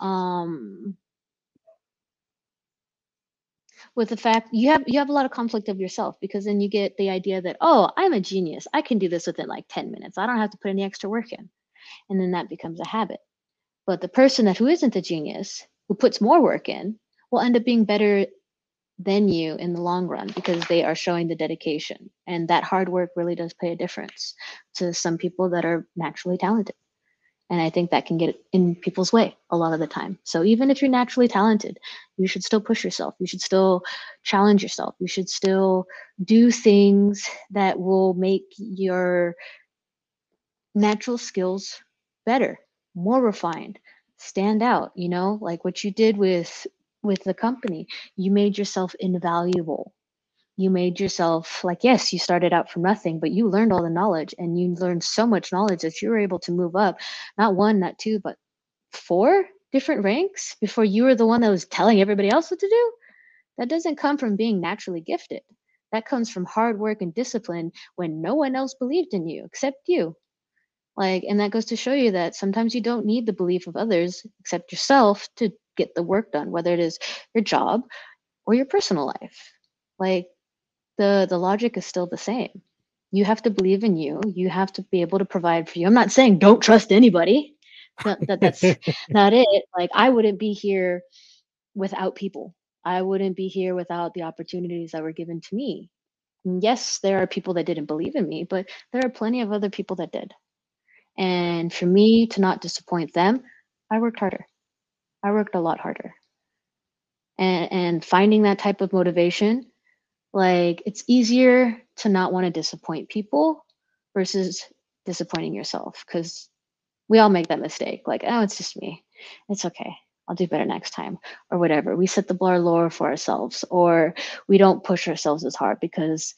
um with the fact you have you have a lot of conflict of yourself because then you get the idea that oh i'm a genius. I can do this within like 10 minutes. I don't have to put any extra work in. And then that becomes a habit. But the person that who isn't a genius who puts more work in will end up being better than you in the long run because they are showing the dedication and that hard work really does pay a difference to some people that are naturally talented and I think that can get in people's way a lot of the time. So even if you're naturally talented, you should still push yourself. You should still challenge yourself. You should still do things that will make your natural skills better, more refined, stand out, you know, like what you did with with the company. You made yourself invaluable. You made yourself like yes you started out from nothing but you learned all the knowledge and you learned so much knowledge that you were able to move up not one not two but four different ranks before you were the one that was telling everybody else what to do? That doesn't come from being naturally gifted. That comes from hard work and discipline when no one else believed in you except you. Like and that goes to show you that sometimes you don't need the belief of others except yourself to get the work done whether it is your job or your personal life. Like the the logic is still the same. You have to believe in you. You have to be able to provide for you. I'm not saying don't trust anybody. That, that that's not it. Like i wouldn't be here without people. I wouldn't be here without the opportunities that were given to me. And yes there are people that didn't believe in me but there are plenty of other people that did. And for me to not disappoint them i worked harder i worked a lot harder and and finding that type of motivation like it's easier to not want to disappoint people versus disappointing yourself because we all make that mistake. Like, oh, it's just me. It's okay. I'll do better next time or whatever. We set the bar lower for ourselves or we don't push ourselves as hard because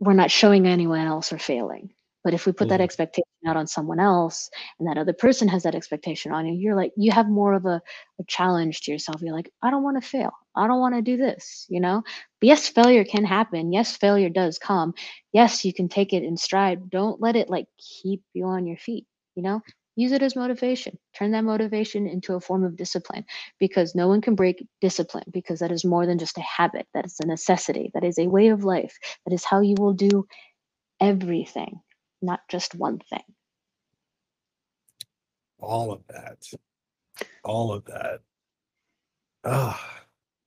we're not showing anyone else or failing. But if we put that mm-hmm. expectation out on someone else and that other person has that expectation on you, you're like, you have more of a, a challenge to yourself. You're like, I don't want to fail. I don't want to do this, you know? But yes, failure can happen. Yes, failure does come. Yes, you can take it in stride. Don't let it like keep you on your feet, you know? Use it as motivation. Turn that motivation into a form of discipline because no one can break discipline because that is more than just a habit. That is a necessity. That is a way of life. That is how you will do everything not just one thing. All of that. All of that. Ah,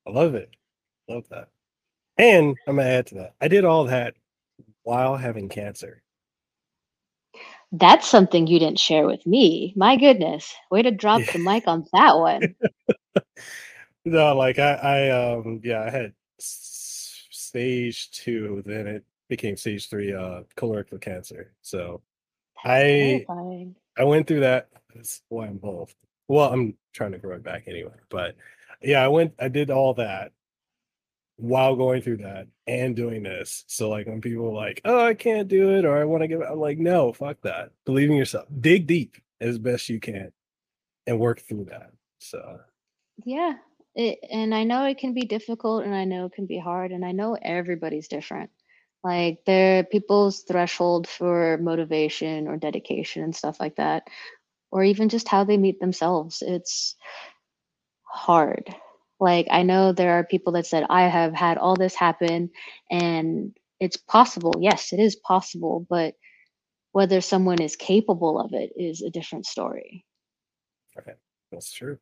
oh, I love it. Love that. And I'm gonna add to that. I did all that while having cancer. That's something you didn't share with me. My goodness. Way to drop the mic on that one. no, like I, I um yeah, I had stage two, then it became stage three uh colorectal cancer. So I I went through that. That's why I'm both. Well, I'm trying to grow it back anyway. But yeah, I went I did all that while going through that and doing this. So like when people are like, oh, I can't do it or I want to give I'm like, no, fuck that. Believe in yourself. Dig deep as best you can and work through that. So yeah. It, and I know it can be difficult and I know it can be hard and I know everybody's different like their people's threshold for motivation or dedication and stuff like that or even just how they meet themselves it's hard. Like i know there are people that said i have had all this happen and it's possible. Yes it is possible but whether someone is capable of it is a different story. Okay. That's true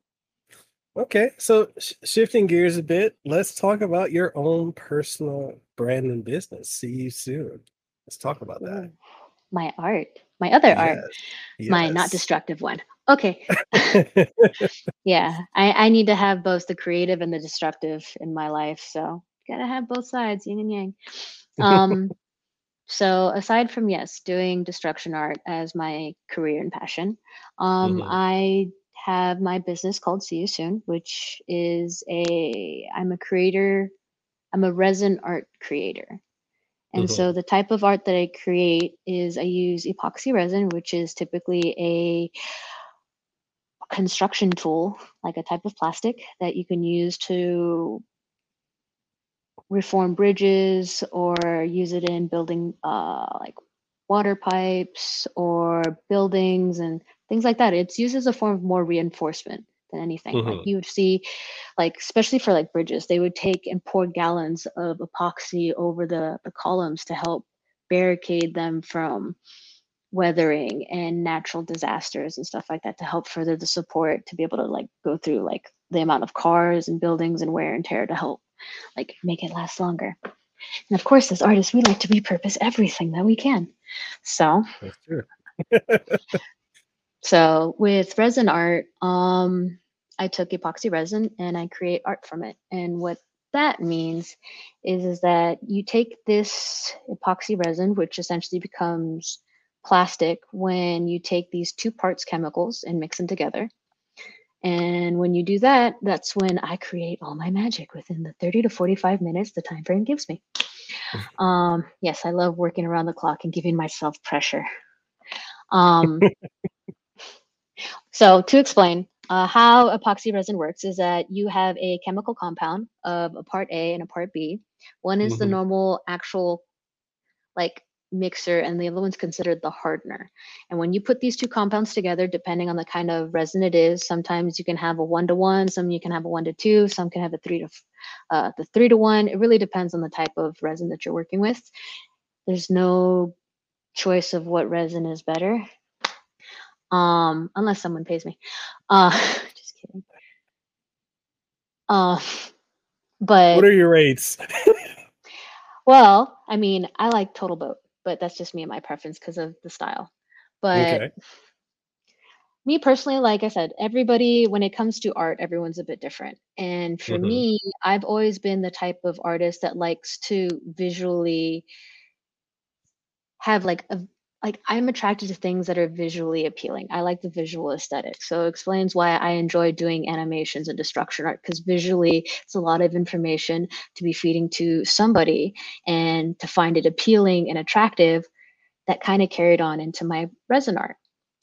Okay, so sh- shifting gears a bit, let's talk about your own personal brand and business. See you soon. Let's talk about that. My art, my other art, my not destructive one. Okay. yeah, I, I need to have both the creative and the destructive in my life. So gotta have both sides, yin and yang. Um, so aside from yes, doing destruction art as my career and passion, um, Mhm. I have my business called See You Soon, which is a I'm a creator, I'm a resin art creator. And mm-hmm. so the type of art that I create is I use epoxy resin, which is typically a construction tool, like a type of plastic that you can use to reform bridges or use it in building uh, like water pipes or buildings and things like that. It's used as a form of more reinforcement than anything. Mm-hmm. Like you would see, like especially for like bridges, they would take and pour gallons of epoxy over the the columns to help barricade them from weathering and natural disasters and stuff like that to help further the support to be able to like go through like the amount of cars and buildings and wear and tear to help like make it last longer. And of course, as artists, we like to repurpose everything that we can. So that's true. so with resin art, um, I took epoxy resin and I create art from it. And what that means is, is that you take this epoxy resin, which essentially becomes plastic when you take these two parts chemicals and mix them together. And when you do that, that's when I create all my magic within the 30 to 45 minutes the time frame gives me. Um, yes, I love working around the clock and giving myself pressure. Um, so to explain, uh, how epoxy resin works is that you have a chemical compound of a part A and a part B. One is mm-hmm. the normal actual like mixer and the other one's considered the hardener. And when you put these two compounds together, depending on the kind of resin it is, sometimes you can have a one to one, some you can have a one to two, some can have a three to uh, the three to one. It really depends on the type of resin that you're working with. There's no choice of what resin is better, um, unless someone pays me. Uh, just kidding. Uh, but what are your rates? well, I mean, I like TotalBoat but that's just me and my preference because of the style. But okay. me personally, like I said, everybody, when it comes to art, everyone's a bit different. And for mm-hmm. me, I've always been the type of artist that likes to visually have like a like I'm attracted to things that are visually appealing. I like the visual aesthetic. So it explains why I enjoy doing animations and destruction art because visually it's a lot of information to be feeding to somebody and to find it appealing and attractive that kind of carried on into my resin art.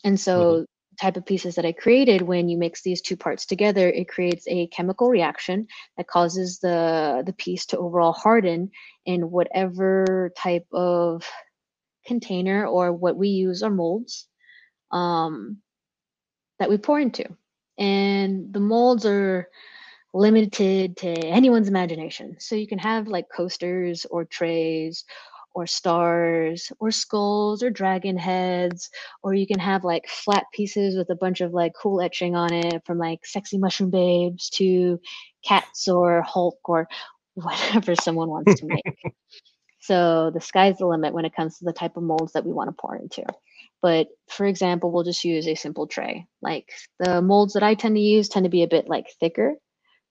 And so mm-hmm. type of pieces that I created when you mix these two parts together, it creates a chemical reaction that causes the the piece to overall harden in whatever type of container or what we use are molds um, that we pour into. And the molds are limited to anyone's imagination. So you can have like coasters or trays or stars or skulls or dragon heads, or you can have like flat pieces with a bunch of like cool etching on it from like sexy mushroom babes to cats or Hulk or whatever someone wants to make. So the sky's the limit when it comes to the type of molds that we want to pour into. But for example, we'll just use a simple tray. Like the molds that I tend to use tend to be a bit like thicker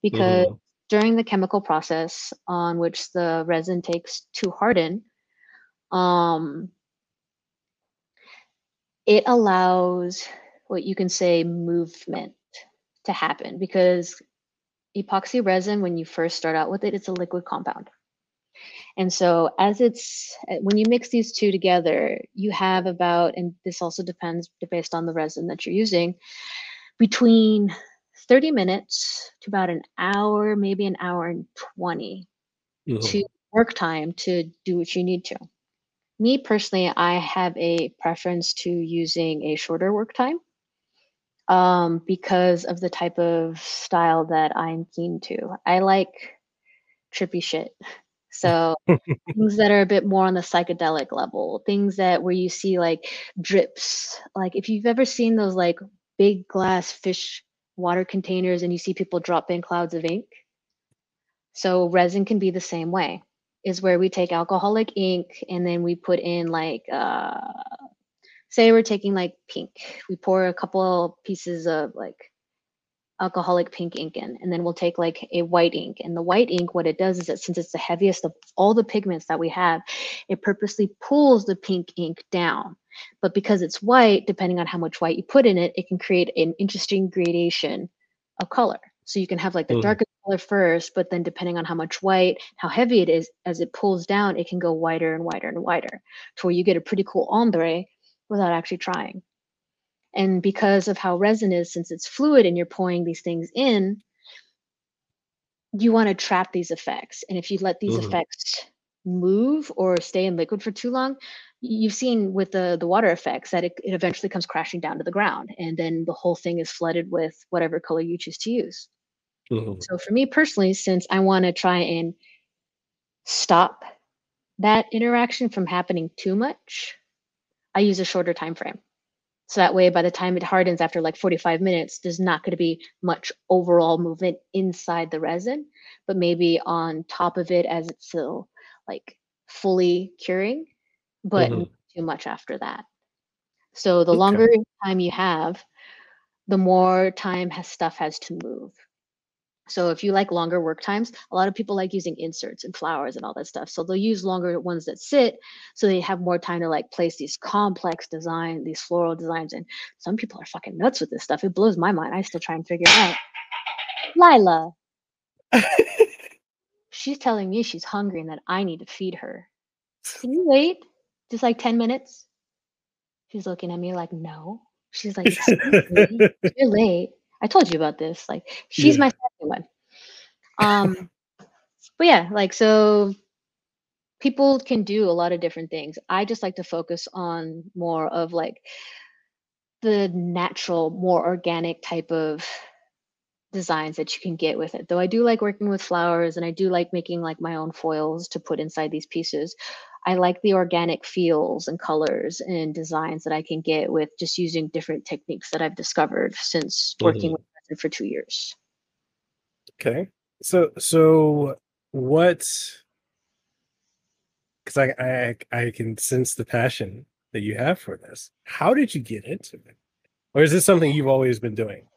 because mm-hmm. during the chemical process on which the resin takes to harden, um, it allows what you can say movement to happen because epoxy resin, when you first start out with it, it's a liquid compound. And so as it's eh, when you mix these two together, you have about, and this also depends based on the resin that you're using, between 30 minutes to about an hour, maybe an hour and 20 mm-hmm. to work time to do what you need to. Me personally, I have a preference to using a shorter work time um, because of the type of style that I'm keen to. I like trippy shit. So things that are a bit more on the psychedelic level, things that where you see like drips. Like if you've ever seen those like big glass fish water containers and you see people drop in clouds of ink. So resin can be the same way. Is where we take alcoholic ink and then we put in like uh say we're taking like pink. We pour a couple pieces of like alcoholic pink ink in and then we'll take like a white ink. And the white ink what it does is that since it's the heaviest of all the pigments that we have it purposely pulls the pink ink down. But because it's white depending on how much white you put in it it can create an interesting gradation of color. So you can have like the mm. darkest color first but then depending on how much white how heavy it is as it pulls down it can go whiter and whiter and whiter to where you get a pretty cool ombre without actually trying and because of how resin is, since it's fluid and you're pouring these things in, you want to trap these effects. And if you let these mm-hmm. effects move or stay in liquid for too long, you've seen with the the water effects that it, it eventually comes crashing down to the ground and then the whole thing is flooded with whatever color you choose to use Mhm. so for me personally since i want to try and stop that interaction from happening too much i use a shorter time frame so that way by the time it hardens after like 45 minutes there's not going to be much overall movement inside the resin but maybe on top of it as it's still like fully curing but Mhm. not too much after that. So the Okay. longer time you have, the more time has stuff has to move. So if you like longer work times, a lot of people like using inserts and flowers and all that stuff. So they'll use longer ones that sit so they have more time to like place these complex design, these floral designs. And some people are fucking nuts with this stuff. It blows my mind. I still try and figure it out. Lila, she's telling me she's hungry and that I need to feed her. Can you wait just like 10 minutes? She's looking at me like, no. She's like, you're late. I told you about this. Like, she's Yeah. my second one. Um, but yeah, like, so people can do a lot of different things. I just like to focus on more of like the natural, more organic type of designs that you can get with it. Though I do like working with flowers and I do like making like my own foils to put inside these pieces. I like the organic feels and colors and designs that I can get with just using different techniques that I've discovered since working Mhm. with resin for two years. Okay. So so what because I, I I can sense the passion that you have for this. How did you get into it? Or is this something you've always been doing?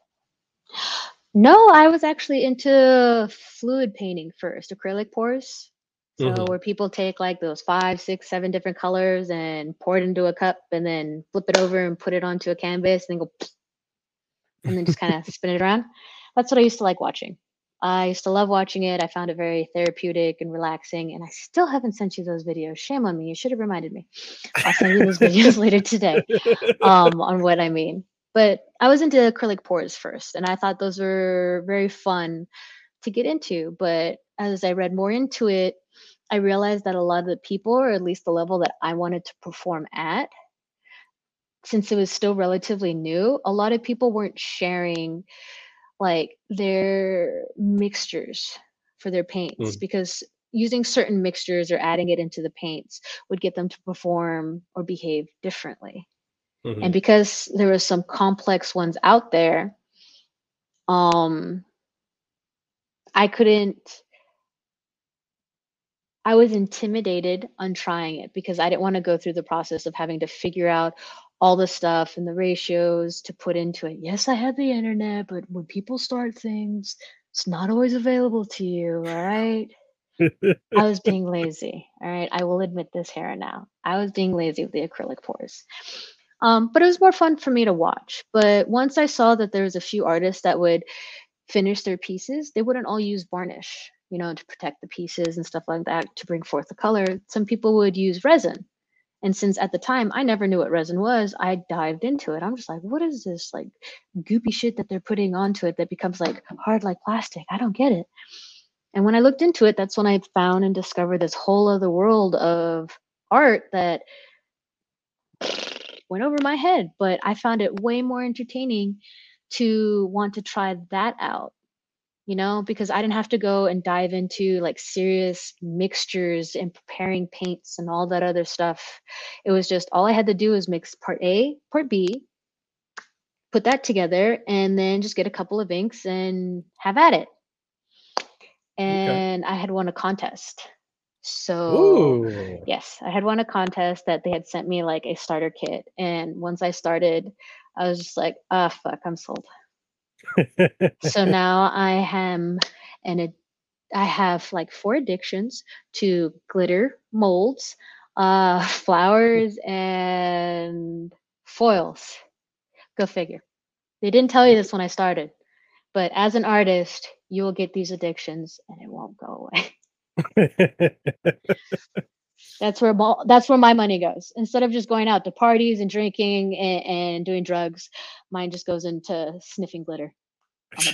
No, I was actually into fluid painting first, acrylic pours. So Mhm. where people take like those five, six, seven different colors and pour it into a cup and then flip it over and put it onto a canvas and then go and then just kind of spin it around. That's what I used to like watching. I used to love watching it. I found it very therapeutic and relaxing. And I still haven't sent you those videos. Shame on me. You should have reminded me. I'll send you those videos later today um, on what I mean. But I was into acrylic pours first, and I thought those were very fun to get into. But as I read more into it, I realized that a lot of the people, or at least the level that I wanted to perform at, since it was still relatively new, a lot of people weren't sharing like their mixtures for their paints Mm. because using certain mixtures or adding it into the paints would get them to perform or behave differently Mhm. and because there were some complex ones out there um i couldn't i was intimidated on trying it because i didn't want to go through the process of having to figure out all the stuff and the ratios to put into it yes i had the internet but when people start things it's not always available to you all right I was being lazy. All right. I will admit this here and now. I was being lazy with the acrylic pours. Um, but it was more fun for me to watch. But once I saw that there was a few artists that would finish their pieces, they wouldn't all use varnish, you know, to protect the pieces and stuff like that to bring forth the color. Some people would use resin. And since at the time I never knew what resin was, I dived into it. I'm just like, what is this like goopy shit that they're putting onto it that becomes like hard like plastic? I don't get it. And when I looked into it, that's when I found and discovered this whole other world of art that went over my head. But I found it way more entertaining to want to try that out, you know, because I didn't have to go and dive into like serious mixtures and preparing paints and all that other stuff. It was just all I had to do was mix part A, part B, put that together, and then just get a couple of inks and have at it and I had won a contest. So Ooh. yes, I had won a contest that they had sent me like a starter kit, and once I started, I was just like, ah, fuck, I'm sold. So now I am and I have like four addictions to glitter molds, uh, flowers, and foils. Go figure. They didn't tell you this when I started, but as an artist, you will get these addictions and it won't go away. That's where that's where my money goes. Instead of just going out to parties and drinking and, and doing drugs, mine just goes into sniffing glitter.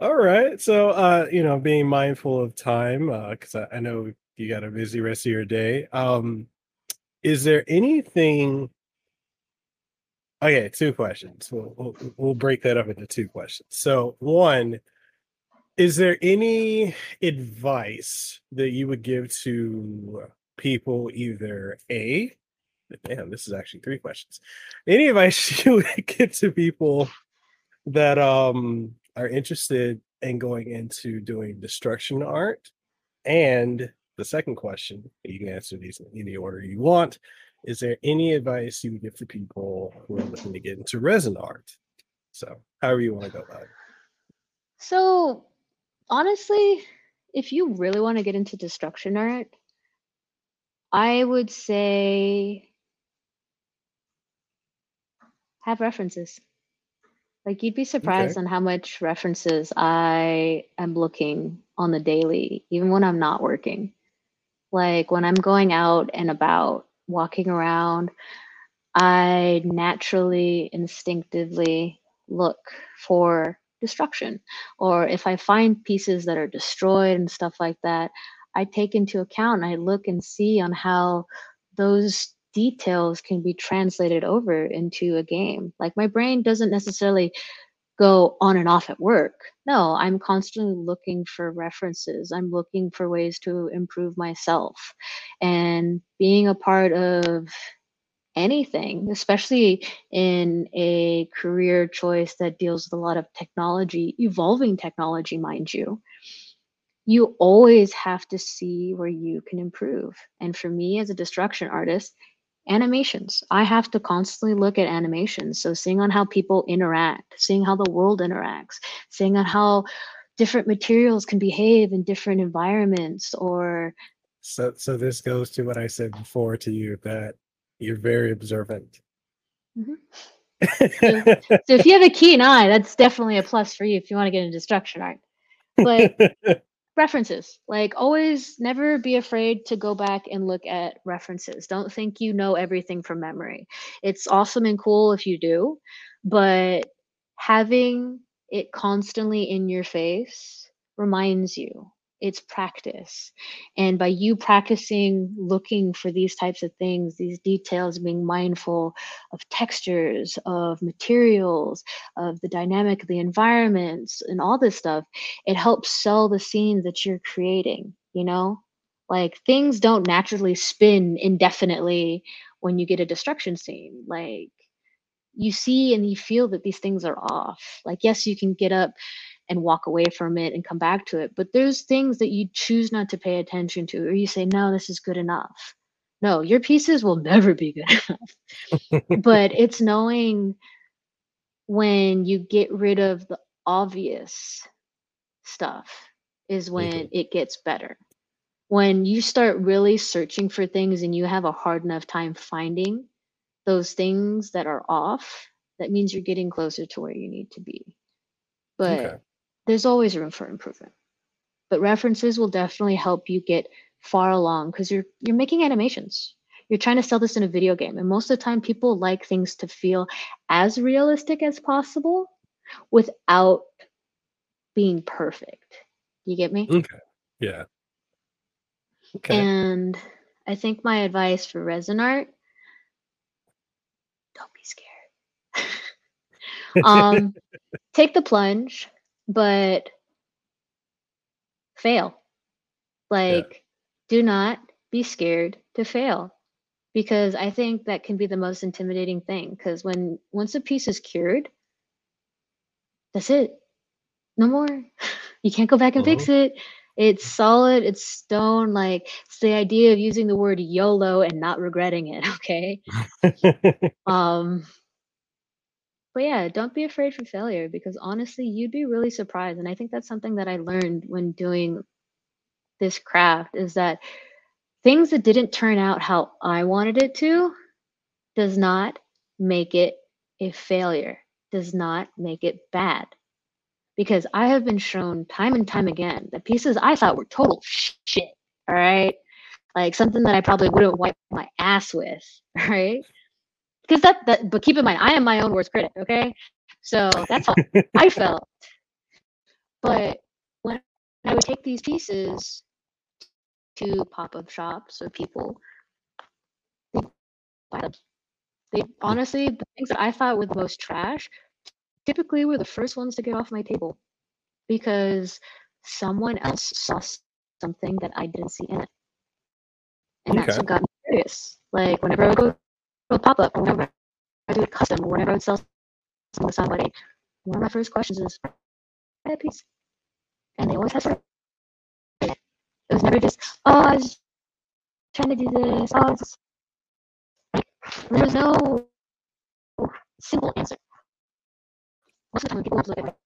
All right. So, uh, you know, being mindful of time, because I, I know you got a busy rest of your day. Um, is there anything? Okay, two questions. We'll, we'll we'll break that up into two questions. So, one, is there any advice that you would give to people, either a, damn, this is actually three questions. Any advice you would give to people that um are interested in going into doing destruction art? And the second question, you can answer these in any order you want. Is there any advice you would give to people who are looking to get into resin art? So, however you want to go about it. So, honestly, if you really want to get into destruction art, I would say have references. Like you'd be surprised Okay. on how much references I am looking on the daily, even when I'm not working. Like when I'm going out and about, walking around, I naturally, instinctively look for destruction. Or if I find pieces that are destroyed and stuff like that, I take into account I look and see on how those details can be translated over into a game. Like my brain doesn't necessarily go on and off at work. No, I'm constantly looking for references. I'm looking for ways to improve myself. And being a part of anything, especially in a career choice that deals with a lot of technology, evolving technology, mind you, you always have to see where you can improve. And for me as a destruction artist, animations. I have to constantly look at animations. So seeing on how people interact, seeing how the world interacts, seeing on how different materials can behave in different environments or So, so this goes to what I said before to you that you're very observant. Mhm. so if you have a keen eye, that's definitely a plus for you if you want to get into destruction art. But references like always never be afraid to go back and look at references don't think you know everything from memory it's awesome and cool if you do but having it constantly in your face reminds you it's practice. And by you practicing looking for these types of things these details being mindful of textures of materials of the dynamic of the environments and all this stuff it helps sell the scene that you're creating you know? Like things don't naturally spin indefinitely when you get a destruction scene. Like you see and you feel that these things are off. Like yes you can get up and walk away from it and come back to it but there's things that you choose not to pay attention to or you say no this is good enough no your pieces will never be good enough but it's knowing when you get rid of the obvious stuff is when it gets better. When you start really searching for things and you have a hard enough time finding those things that are off, that means you're getting closer to where you need to be. But Okay. There's always room for improvement. But references will definitely help you get far along because you're you're making animations. You're trying to sell this in a video game, and most of the time people like things to feel as realistic as possible without being perfect. You get me? Okay. Yeah. Okay. And I think my advice for resin art don't be scared. um, take the plunge, but fail. Like, do not be scared to fail because I think that can be the most intimidating thing. Because when once a piece is cured, that's it. No more. You can't go back and fix it. It's solid, it's stone. Like it's the idea of using the word YOLO and not regretting it, okay? Um but yeah, don't be afraid for failure because honestly, you'd be really surprised. And I think that's something that I learned when doing this craft is that things that didn't turn out how I wanted it to does not make it a failure, does not make it bad. Because I have been shown time and time again that pieces I thought were total shit, all right? Like something that I probably wouldn't wipe my ass with, right? Because that, that, but keep in mind, I am my own worst critic, okay? So that's how I felt. But when I would take these pieces to pop-up shops or people, they buy them. They honestly, the things that I thought were the most trash, typically were the first ones to get off my table because someone else saw something that I didn't see in it. And that's what got me curious. Like whenever I would go to a pop-up whenever I do a custom or whenever I would sell something to somebody, one of my first questions is, "Buy that piece?" And they always have something. It was never just, oh, I was trying to do this. Oh, it's like, there was no simple answer. Most of the time, when people would look at the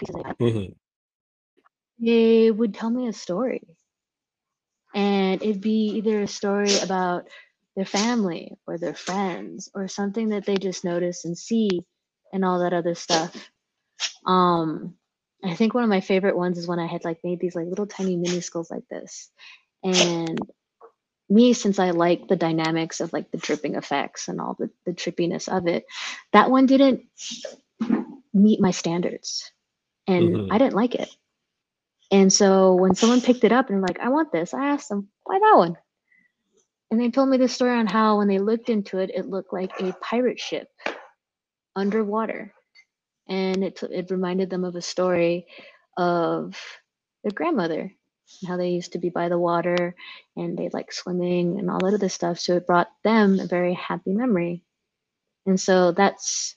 pieces I had, Mhm. they would tell me a story. And it'd be either a story about their family or their friends or something that they just notice and see and all that other stuff. Um, I think one of my favorite ones is when I had like made these like little tiny mini skulls like this. And me, since I like the dynamics of like the dripping effects and all the, the trippiness of it, that one didn't meet my standards. And Mhm. I didn't like it. And so when someone picked it up and like, I want this, I asked them, why that one? And they told me the story on how when they looked into it, it looked like a pirate ship underwater. And it, it reminded them of a story of their grandmother and how they used to be by the water and they like swimming and all that other stuff. So it brought them a very happy memory. And so that's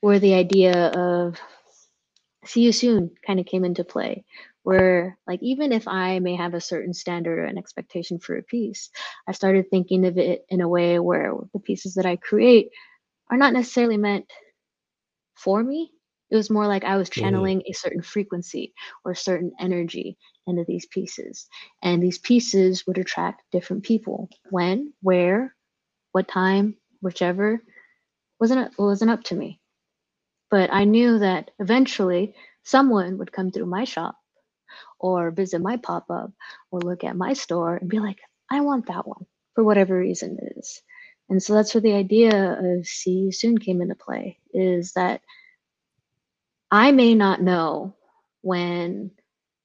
where the idea of see you soon kind of came into play where like even if i may have a certain standard or an expectation for a piece i started thinking of it in a way where the pieces that i create are not necessarily meant for me. It was more like i was mm. channeling a certain frequency or certain energy into these pieces and these pieces would attract different people. When where what time whichever wasn't it wasn't up to me. But I knew that eventually someone would come through my shop or visit my pop up or look at my store and be like, I want that one for whatever reason it is. And so that's where the idea of see you soon came into play is that I may not know when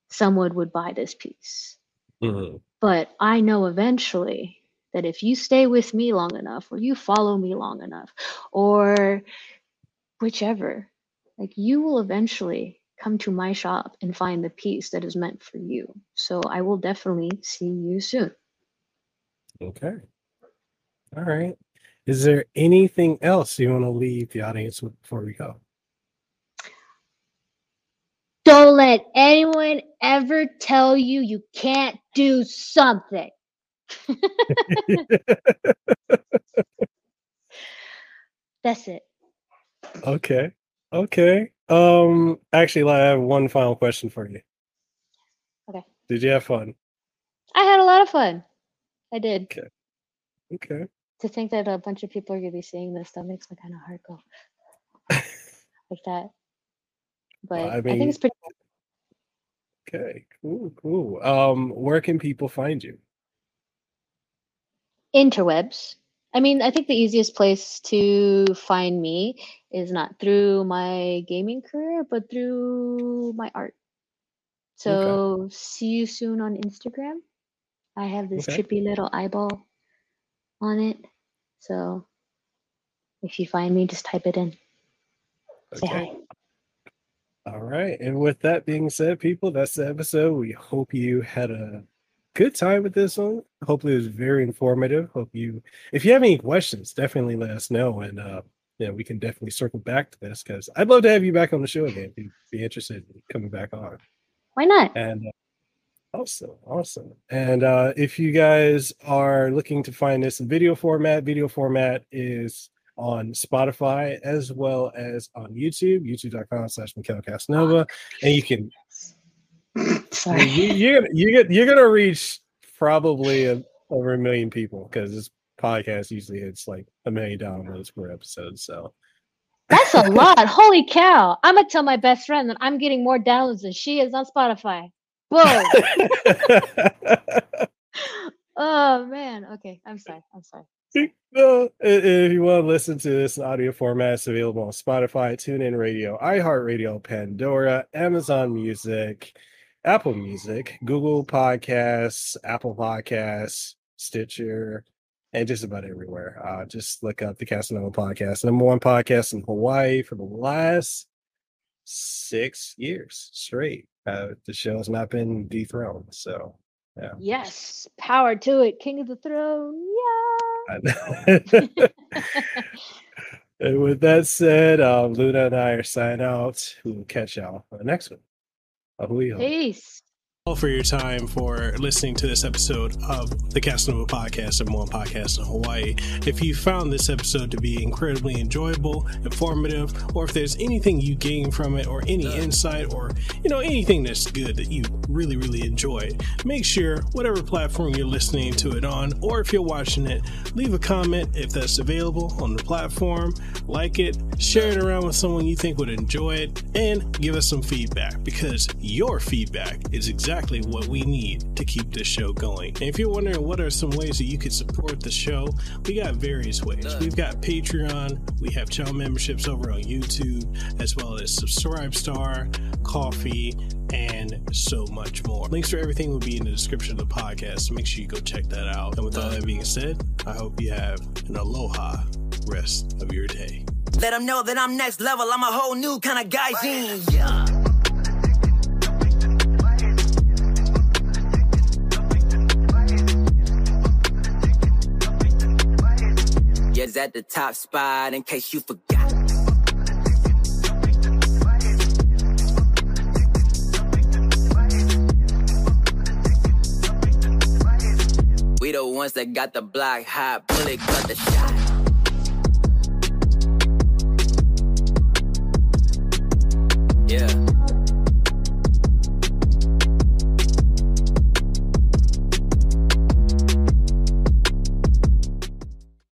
someone would buy this piece, Mhm. but I know eventually that if you stay with me long enough or you follow me long enough or whichever, like you will eventually come to my shop and find the piece that is meant for you. So I will definitely see you soon. Okay. All right. Is there anything else you want to leave the audience with before we go? Don't let anyone ever tell you you can't do something. That's it. okay. Okay. Um actually I have one final question for you. Okay. Did you have fun? I had a lot of fun. I did. Okay. Okay. To think that a bunch of people are going to be seeing this, that makes my kind of heart go like that. But I I, think it's pretty Okay. Cool. Cool. Um where can people find you? interwebs. I mean, I think the easiest place to find me is not through my gaming career, but through my art. So see you soon on Instagram. I have this Okay. trippy little eyeball on it. So if you find me, just type it in. Say hi. All right. And with that being said, people, that's the episode. We hope you had a good time with this one. Hopefully it was very informative. Hope you if you have any questions, definitely let us know. And uh yeah, we can definitely circle back to this because I'd love to have you back on the show again if you'd be interested in coming back on. Why not? And uh, awesome, awesome. And uh, if you guys are looking to find this in video format, video format is on Spotify as well as on YouTube, youtube.com slash Mekel Kasanova. And you can Sorry. you, you're gonna you get you're gonna reach probably a, over a million people because this podcast usually hits like a million downloads per episode. So That's a lot. Holy cow. I'm going to tell my best friend that I'm getting more downloads than she is on Spotify. Whoa. oh, man. Okay. I'm sorry. I'm sorry. If you want to listen to this audio format, it's available on Spotify, TuneIn Radio, iHeartRadio, Pandora, Amazon Music, Apple Music, Google Podcasts, Apple Podcasts, Stitcher, and just about everywhere. Uh, just look up the Kasanova Podcast, number one podcast in Hawaii for the last six years straight. Uh, the show has not been dethroned, so yeah. Yes, power to it, King of the Throne. Yeah. I know. And with that said, um, Luna and I are signing out. We'll catch y'all on the next one. Ahui. Peace for your time for listening to this episode of the Kasanova Podcast, and one podcast in Hawaii. If you found this episode to be incredibly enjoyable, informative, or if there's anything you gain from it, or any insight, or you know anything that's good that you really, really enjoy, make sure whatever platform you're listening to it on, or if you're watching it, leave a comment if that's available on the platform. Like it, share it around with someone you think would enjoy it, and give us some feedback because your feedback is exactly exactly what we need to keep this show going. And if you're wondering what are some ways that you could support the show, we got various ways. We've got Patreon, we have channel memberships over on YouTube, as well as Subscribestar, Ko-fi, and so much more. Links for everything will be in the description of the podcast, so make sure you go check that out. And with all that being said, I hope you have an aloha rest of your day. Let them know that I'm next level. I'm a whole new kind of guy. Yeah. At the top spot in case you forgot. We the ones that got the block hot, bullet got the shot. Yeah.